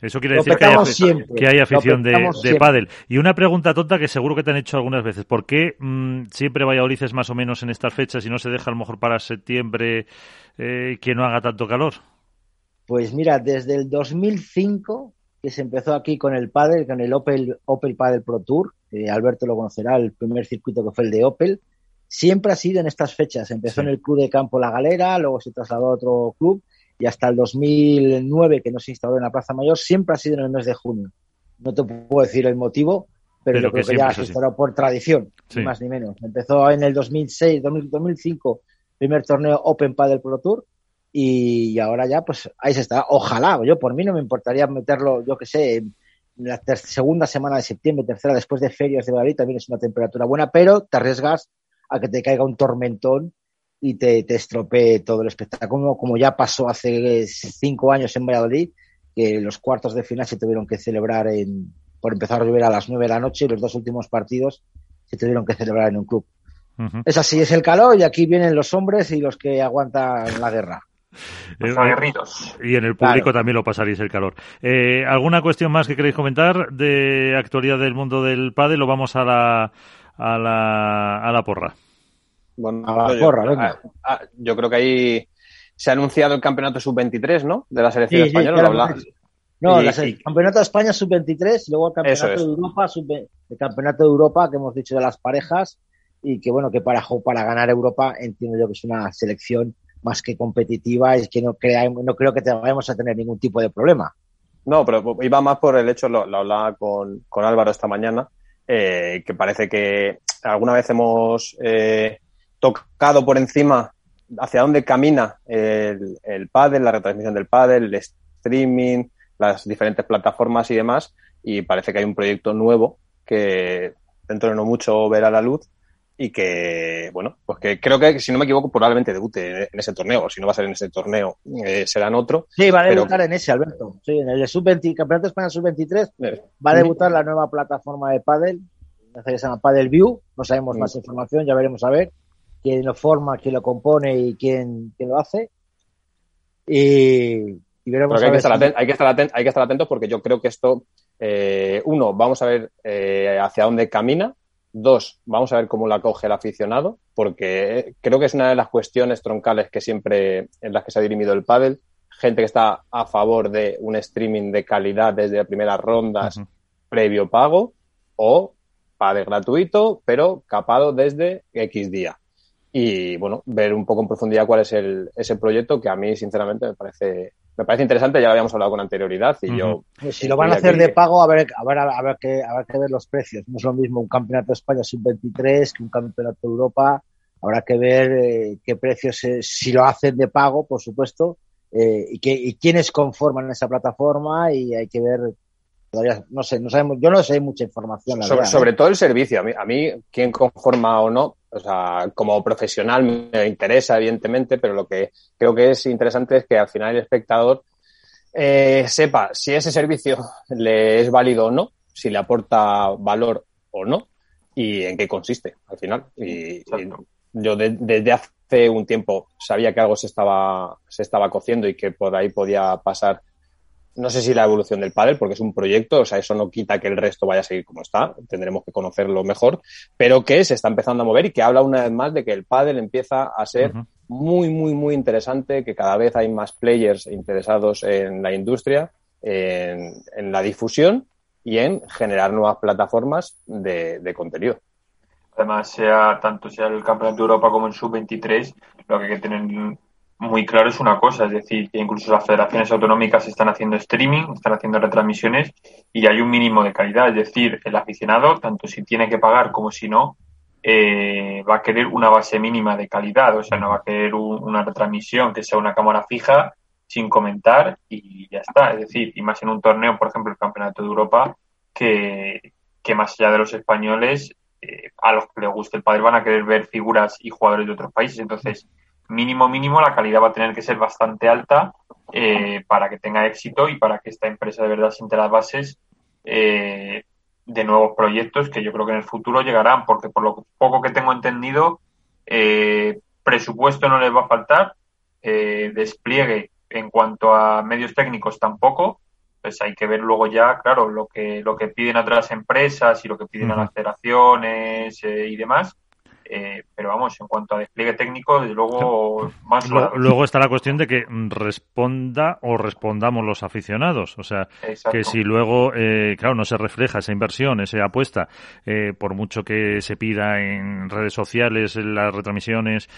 Eso quiere decir que hay, que afición de, de pádel. Y una pregunta tonta que seguro que te han hecho algunas veces. ¿Por qué mm, siempre Valladolid es más o menos en estas fechas y no se deja a lo mejor para septiembre eh, que no haga tanto calor? Pues mira, desde el 2005 que se empezó aquí con el Padel, con el Opel, Opel Padel Pro Tour, que Alberto lo conocerá, el primer circuito que fue el de Opel, siempre ha sido en estas fechas. Empezó Sí. en el Club de Campo La Galera, luego se trasladó a otro club y hasta el 2009, que no se instaló en la Plaza Mayor, siempre ha sido en el mes de junio. No te puedo decir el motivo, pero, Pero yo creo que, ya se así. instaló por tradición, Sí. ni más ni menos. Empezó en el 2006, 2000, 2005, primer torneo Open Padel Pro Tour y ahora ya pues ahí se está. Ojalá, yo por mí no me importaría meterlo, yo que sé, en la segunda semana de septiembre, tercera, después de ferias de Madrid, también es una temperatura buena, pero te arriesgas a que te caiga un tormentón y te, te estropee todo el espectáculo, como ya pasó hace cinco años en Valladolid, que los cuartos de final se tuvieron que celebrar en, por empezar a llover a las nueve de la noche y los dos últimos partidos se tuvieron que celebrar en un club. Ujú. Es así, es el calor y aquí vienen los hombres y los que aguantan la guerra. Los Eh, aguerridos. Y en el público Claro. también lo pasaréis el calor. Eh, ¿Alguna cuestión más que queréis comentar de actualidad del mundo del pádel o vamos a la, a la, a la porra? Bueno, A la yo, porra, venga. yo creo que ahí se ha anunciado el campeonato sub-23, ¿no? De la selección Sí, sí, española. sí. No, Y- el campeonato de España sub-23 y luego el campeonato es. de Europa, sub el campeonato de Europa que hemos dicho de las parejas y que bueno, que para, para ganar Europa entiendo yo que es una selección más que competitiva y que no, crea, no creo que te vayamos a tener ningún tipo de problema. No, pero iba más por el hecho, lo, lo hablaba con, con Álvaro esta mañana, eh, que parece que alguna vez hemos eh, tocado por encima hacia dónde camina el, el la retransmisión del pádel, el streaming, las diferentes plataformas y demás, y parece que hay un proyecto nuevo que dentro de no mucho verá la luz y que, bueno, pues que creo que, si no me equivoco, probablemente debute en ese torneo, o si no va a ser en ese torneo, eh, será en otro. Sí, va a Pero- debutar en ese, Alberto. Sí, en el sub-20, campeonato de España sub-23 Eh, va a debutar la nueva plataforma de Padel, que se llama Padel View. No sabemos Mm. más información, ya veremos a ver quién lo forma, quién lo compone y quién, quién lo hace. Y, y veremos hay, a que ver estar si- aten- hay, que estar aten- hay que estar atentos porque yo creo que esto, eh, uno, vamos a ver eh, hacia dónde camina. Dos, vamos a ver cómo la coge el aficionado, porque creo que es una de las cuestiones troncales que siempre en las que se ha dirimido el pádel. Gente que está a favor de un streaming de calidad desde primeras rondas, previo pago, o pádel gratuito, pero capado desde X día. Y bueno, ver un poco en profundidad cuál es el, ese proyecto que a mí, sinceramente, me parece, me parece interesante. Ya lo habíamos hablado con anterioridad y yo si lo van a hacer de pago, a ver, a ver, a ver, que, a ver que ver los precios. No es lo mismo un campeonato de España sub-23 que un campeonato de Europa. Habrá que ver eh, qué precios, eh, si lo hacen de pago, por supuesto, eh, y, que, y quiénes conforman esa plataforma y hay que ver, todavía, no sé, no sabemos, yo no sé mucha información. La sobre, verdad, sobre ¿eh? todo el servicio. A mí, a mí, quién conforma o no, o sea, como profesional me interesa, evidentemente, pero lo que creo que es interesante es que al final el espectador eh, sepa si ese servicio le es válido o no, si le aporta valor o no y en qué consiste al final. Y, yo de- desde hace un tiempo sabía que algo se estaba, se estaba cociendo y que por ahí podía pasar no sé si la evolución del pádel, porque es un proyecto, o sea, eso no quita que el resto vaya a seguir como está, tendremos que conocerlo mejor, pero que se está empezando a mover y que habla una vez más de que el pádel empieza a ser muy, muy, muy interesante, que cada vez hay más players interesados en la industria, en, en la difusión y en generar nuevas plataformas de, de contenido. Además, sea tanto sea el Campeonato de Europa como el Sub-23, lo que hay que tener muy claro es una cosa, es decir, que incluso las federaciones autonómicas están haciendo streaming, están haciendo retransmisiones y hay un mínimo de calidad, es decir, el aficionado, tanto si tiene que pagar como si no, eh, va a querer una base mínima de calidad, o sea, no va a querer una retransmisión que sea una cámara fija sin comentar y ya está, es decir, y más en un torneo, por ejemplo, el Campeonato de Europa, que, que más allá de los españoles, eh, a los que les guste el padre van a querer ver figuras y jugadores de otros países, entonces mínimo, mínimo, la calidad va a tener que ser bastante alta eh, para que tenga éxito y para que esta empresa de verdad siente las bases eh, de nuevos proyectos que yo creo que en el futuro llegarán, porque por lo poco que tengo entendido, eh, presupuesto no les va a faltar, despliegue en cuanto a medios técnicos tampoco, pues hay que ver luego ya, claro, lo que, lo que piden a otras empresas y lo que piden a las federaciones y demás eh, pero vamos, en cuanto a despliegue técnico, desde luego más Luego está la cuestión de que responda o respondamos los aficionados. O sea, que si luego, eh, claro, no se refleja esa inversión, esa apuesta, eh, por mucho que se pida en redes sociales, en las retransmisiones,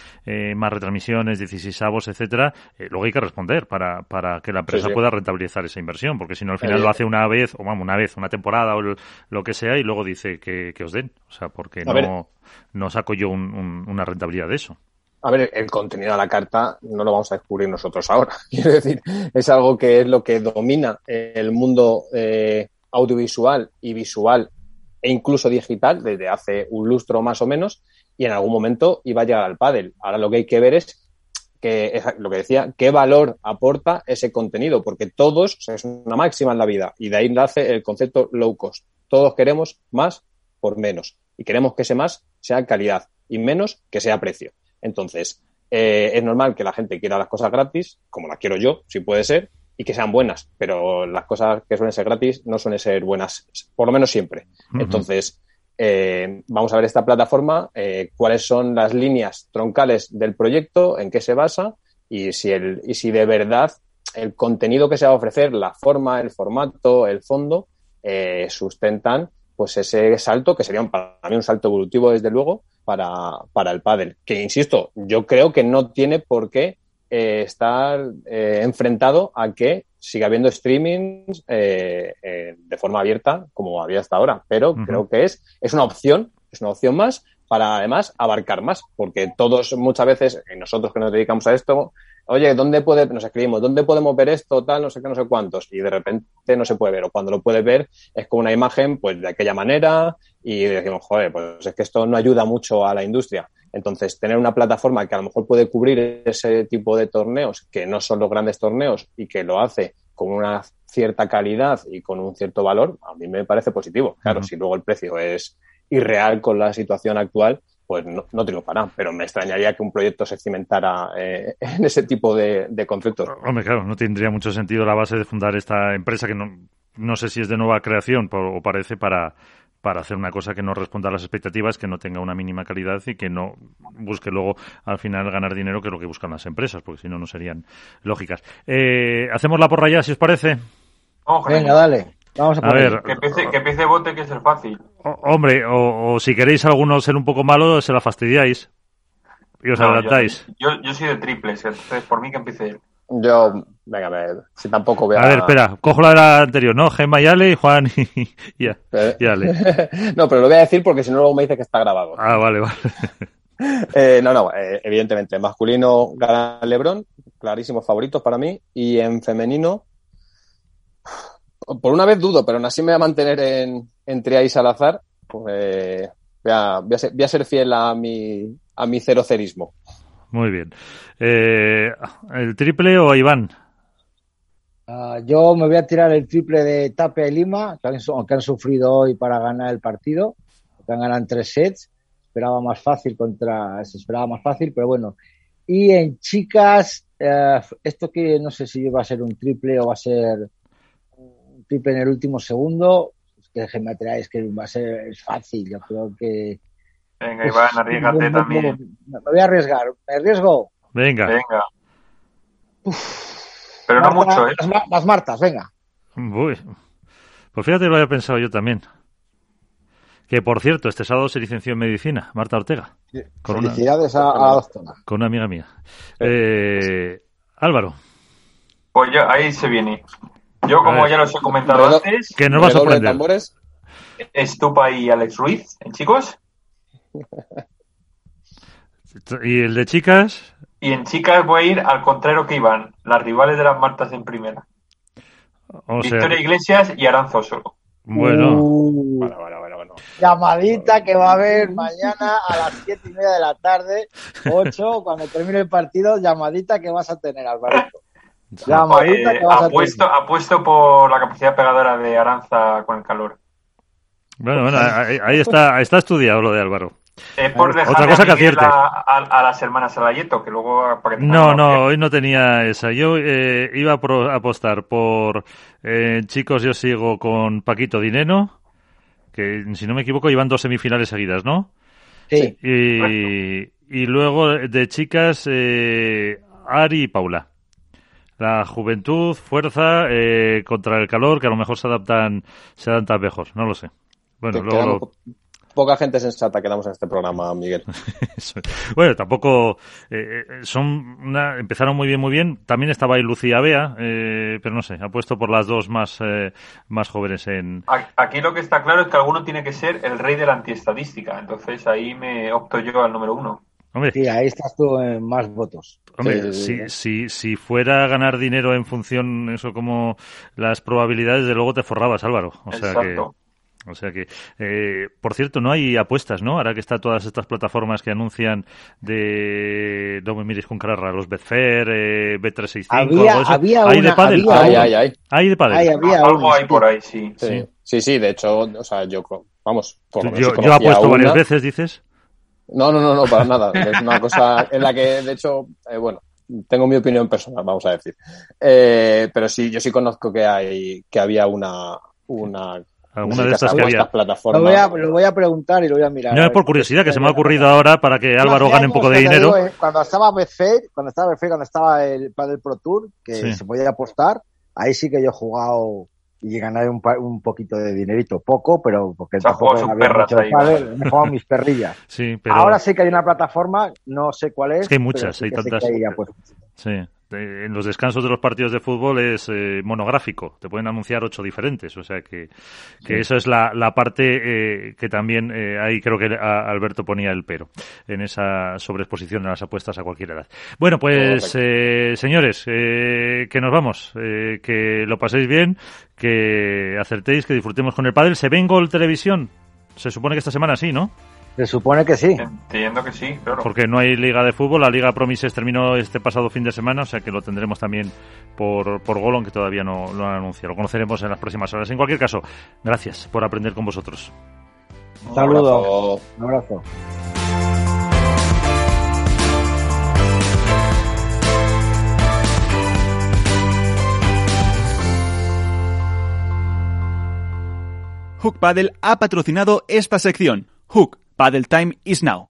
más retransmisiones, 16 avos, etcétera, luego hay que responder para, para que la empresa pueda rentabilizar esa inversión, porque si no al final lo hace una vez, o vamos, una vez, una temporada o lo que sea, y luego dice que, que os den. O sea, porque no no saco yo una rentabilidad de eso. A ver, el contenido de la carta no lo vamos a descubrir nosotros ahora. Quiero decir, es algo que es lo que domina el mundo eh, audiovisual y visual e incluso digital desde hace un lustro más o menos y en algún momento iba a llegar al pádel. Ahora lo que hay que ver es que lo que decía, qué valor aporta ese contenido, porque todos, es una máxima en la vida, y de ahí nace el concepto low cost. Todos queremos más por menos y queremos que ese más sea calidad y menos que sea precio. Entonces, eh, es normal que la gente quiera las cosas gratis, como las quiero yo, si puede ser, y que sean buenas, pero las cosas que suelen ser gratis no suelen ser buenas, por lo menos siempre. Entonces, eh, vamos a ver esta plataforma, eh, cuáles son las líneas troncales del proyecto, en qué se basa y si, el, y si de verdad el contenido que se va a ofrecer, la forma, el formato, el fondo, sustentan pues ese salto, que sería para mí un salto evolutivo, desde luego, para, para el pádel. Que, insisto, yo creo que no tiene por qué eh, estar eh, enfrentado a que siga habiendo streamings eh, de forma abierta como había hasta ahora. Pero creo que es, es una opción, es una opción más para además abarcar más, porque todos muchas veces, nosotros que nos dedicamos a esto, oye, ¿dónde puede, nos escribimos, ¿dónde podemos ver esto, tal, no sé qué, no sé cuántos? Y de repente no se puede ver, o cuando lo puedes ver es con una imagen, pues de aquella manera, y decimos, joder, pues es que esto no ayuda mucho a la industria. Entonces, tener una plataforma que a lo mejor puede cubrir ese tipo de torneos, que no son los grandes torneos, y que lo hace con una cierta calidad y con un cierto valor, a mí me parece positivo. Claro, si luego el precio es irreal con la situación actual, pues no, no triunfará. Pero me extrañaría que un proyecto se cimentara eh, en ese tipo de, conceptos. Hombre, claro, no tendría mucho sentido la base de fundar esta empresa que no, no sé si es de nueva creación o parece para para hacer una cosa que no responda a las expectativas, que no tenga una mínima calidad y que no busque luego al final ganar dinero, que es lo que buscan las empresas, porque si no, no serían lógicas. Eh, ¿Hacemos la porra ya, si os parece? Venga, dale. Vamos a, ver. Que empiece, que empiece bote, que es el fácil. hombre, o, si queréis alguno ser un poco malo, se la fastidiáis. Y os adelantáis. Yo, yo, soy de triples, entonces por mí que empiece él. Yo, venga, a ver, si tampoco voy a... A ver, espera, cojo la de la anterior, ¿no? Gemma y Ale y Juan y, ya, Ale. no, pero lo voy a decir porque si no luego me dice que está grabado. Ah, vale, vale. eh, no, no, eh, evidentemente, masculino gana Lebron, clarísimos favoritos para mí, y en femenino por una vez dudo, pero aún así me voy a mantener en, entre ahí Salazar. Pues, voy, a, voy, a ser, fiel a mi, a mi cerocerismo. Muy bien. Eh, ¿El triple o Iván? Ah, yo me voy a tirar el triple de Tapia y Lima, que han, sufrido hoy para ganar el partido, que han ganado en tres sets. Esperaba más fácil contra, se esperaba más fácil, pero bueno. Y en chicas, eh, esto que no sé si va a ser un triple o va a ser triple en el último segundo, que déjenme atrás, es que va a ser es fácil, yo creo que... Venga, Iván, arriesgate también. Me voy a arriesgar, ¿me arriesgo? Venga. Venga. Pero no mucho, ¿eh? Las, Martas, venga. Uy. Pues fíjate, lo había pensado yo también. Que por cierto, este sábado se licenció en medicina, Marta Ortega. Con Felicidades una, a, a la doctora. Con una amiga mía. Eh, Álvaro. Pues yo, ahí se viene. Yo, como ya los he comentado Redo, antes, que nos va a sorprender. Estupa y Alex Ruiz, ¿en chicos? ¿Y el de chicas? Y en chicas voy a ir al contrario que Iván, las rivales de las Martas en primera. O sea, Victoria Iglesias y Aranzo solo. Bueno. Uh, Bueno, bueno, bueno, bueno. llamadita que va a haber mañana a las siete y media de la tarde, 8, cuando termine el partido, llamadita que vas a tener, Alvarito. Eh, que vas a apuesto, tener. apuesto por la capacidad pegadora de Aranza con el calor. Bueno, bueno, ahí, ahí está, ahí está estudiado lo de Álvaro. Es por Otra dejar cosa que acierte. a, a- a las hermanas Salayeto, que luego... para que tengan No, no, hoy no tenía esa. Yo eh, iba a, pro- apostar por eh, chicos, yo sigo con Paquito Dineno, que si no me equivoco llevan dos semifinales seguidas, ¿no? Sí, Y, y luego de chicas, eh, Ari y Paula. La juventud, fuerza, eh, contra el calor, que a lo mejor se adaptan, se adaptan mejor, no lo sé. Bueno, Que luego quedamos- lo- Poca gente sensata quedamos en este programa, Miguel. Bueno, tampoco eh, eh, son una, empezaron muy bien, muy bien. También estaba ahí Lucía Bea, eh, pero no sé, ha puesto por las dos más eh, más jóvenes en. A- Aquí lo que está claro es que alguno tiene que ser el rey de la antiestadística. Entonces ahí me opto yo al número uno. Hombre, sí, ahí estás tú en más votos. hombre, Sí, sí, si, si, si fuera a ganar dinero en función eso como las probabilidades, de luego te forrabas, Álvaro. O sea que, o sea que, eh, por cierto, no hay apuestas, ¿no? Ahora que está todas estas plataformas que anuncian de, no me mires con cara los Betfair, eh, Bet365, Había- algo había ¿Hay de había ay. ¿Hay de pádel? Había Algo hay sí. por ahí, sí. Sí, Sí. sí, sí, de hecho, o sea, yo, vamos, por lo menos Yo, yo apuesto varias veces, dices. No, no, no, no, para nada. Es una cosa en la que, de hecho, eh, bueno, tengo mi opinión personal, vamos a decir. Eh, pero sí, yo sí conozco que hay, que había una, una, Alguna de estas que estas había. Lo plataformas. voy, a, lo voy a preguntar y lo voy a mirar. No es por curiosidad, que se me ha ocurrido ahora para que Álvaro gane un poco de dinero. digo, eh, cuando estaba Betfair, cuando estaba Betfair, cuando estaba el Padel Pro Tour, que Sí. se podía apostar, ahí sí que yo he jugado y gané un, pa- un poquito de dinerito, poco, pero porque tampoco sus había perras mucho ahí. me he jugado mis perrillas. Sí, pero Ahora sí que hay una plataforma, no sé cuál es. Es que hay pero muchas, sí hay que sé tantas. que hay apuestas. sí. En los descansos de los partidos de fútbol es eh, monográfico. Te pueden anunciar ocho diferentes. O sea que, que eso es la, la parte eh, que también eh, ahí creo que a- Alberto ponía el pero en esa sobreexposición de las apuestas a cualquier edad. Bueno, pues eh, señores, eh, que nos vamos. Eh, que lo paséis bien, que acertéis, que disfrutemos con el pádel. ¿Se ve en Gol Televisión? Se supone que esta semana sí, ¿no? Se supone que sí. Entiendo que sí, claro. Porque no hay liga de fútbol, la liga Promises terminó este pasado fin de semana, o sea que lo tendremos también por, por Golon, que todavía no lo han anunciado. Lo conoceremos en las próximas horas. En cualquier caso, gracias por aprender con vosotros. Un saludo, abrazo. un abrazo. Hook Paddle ha patrocinado esta sección. Hook Paddle Time is now.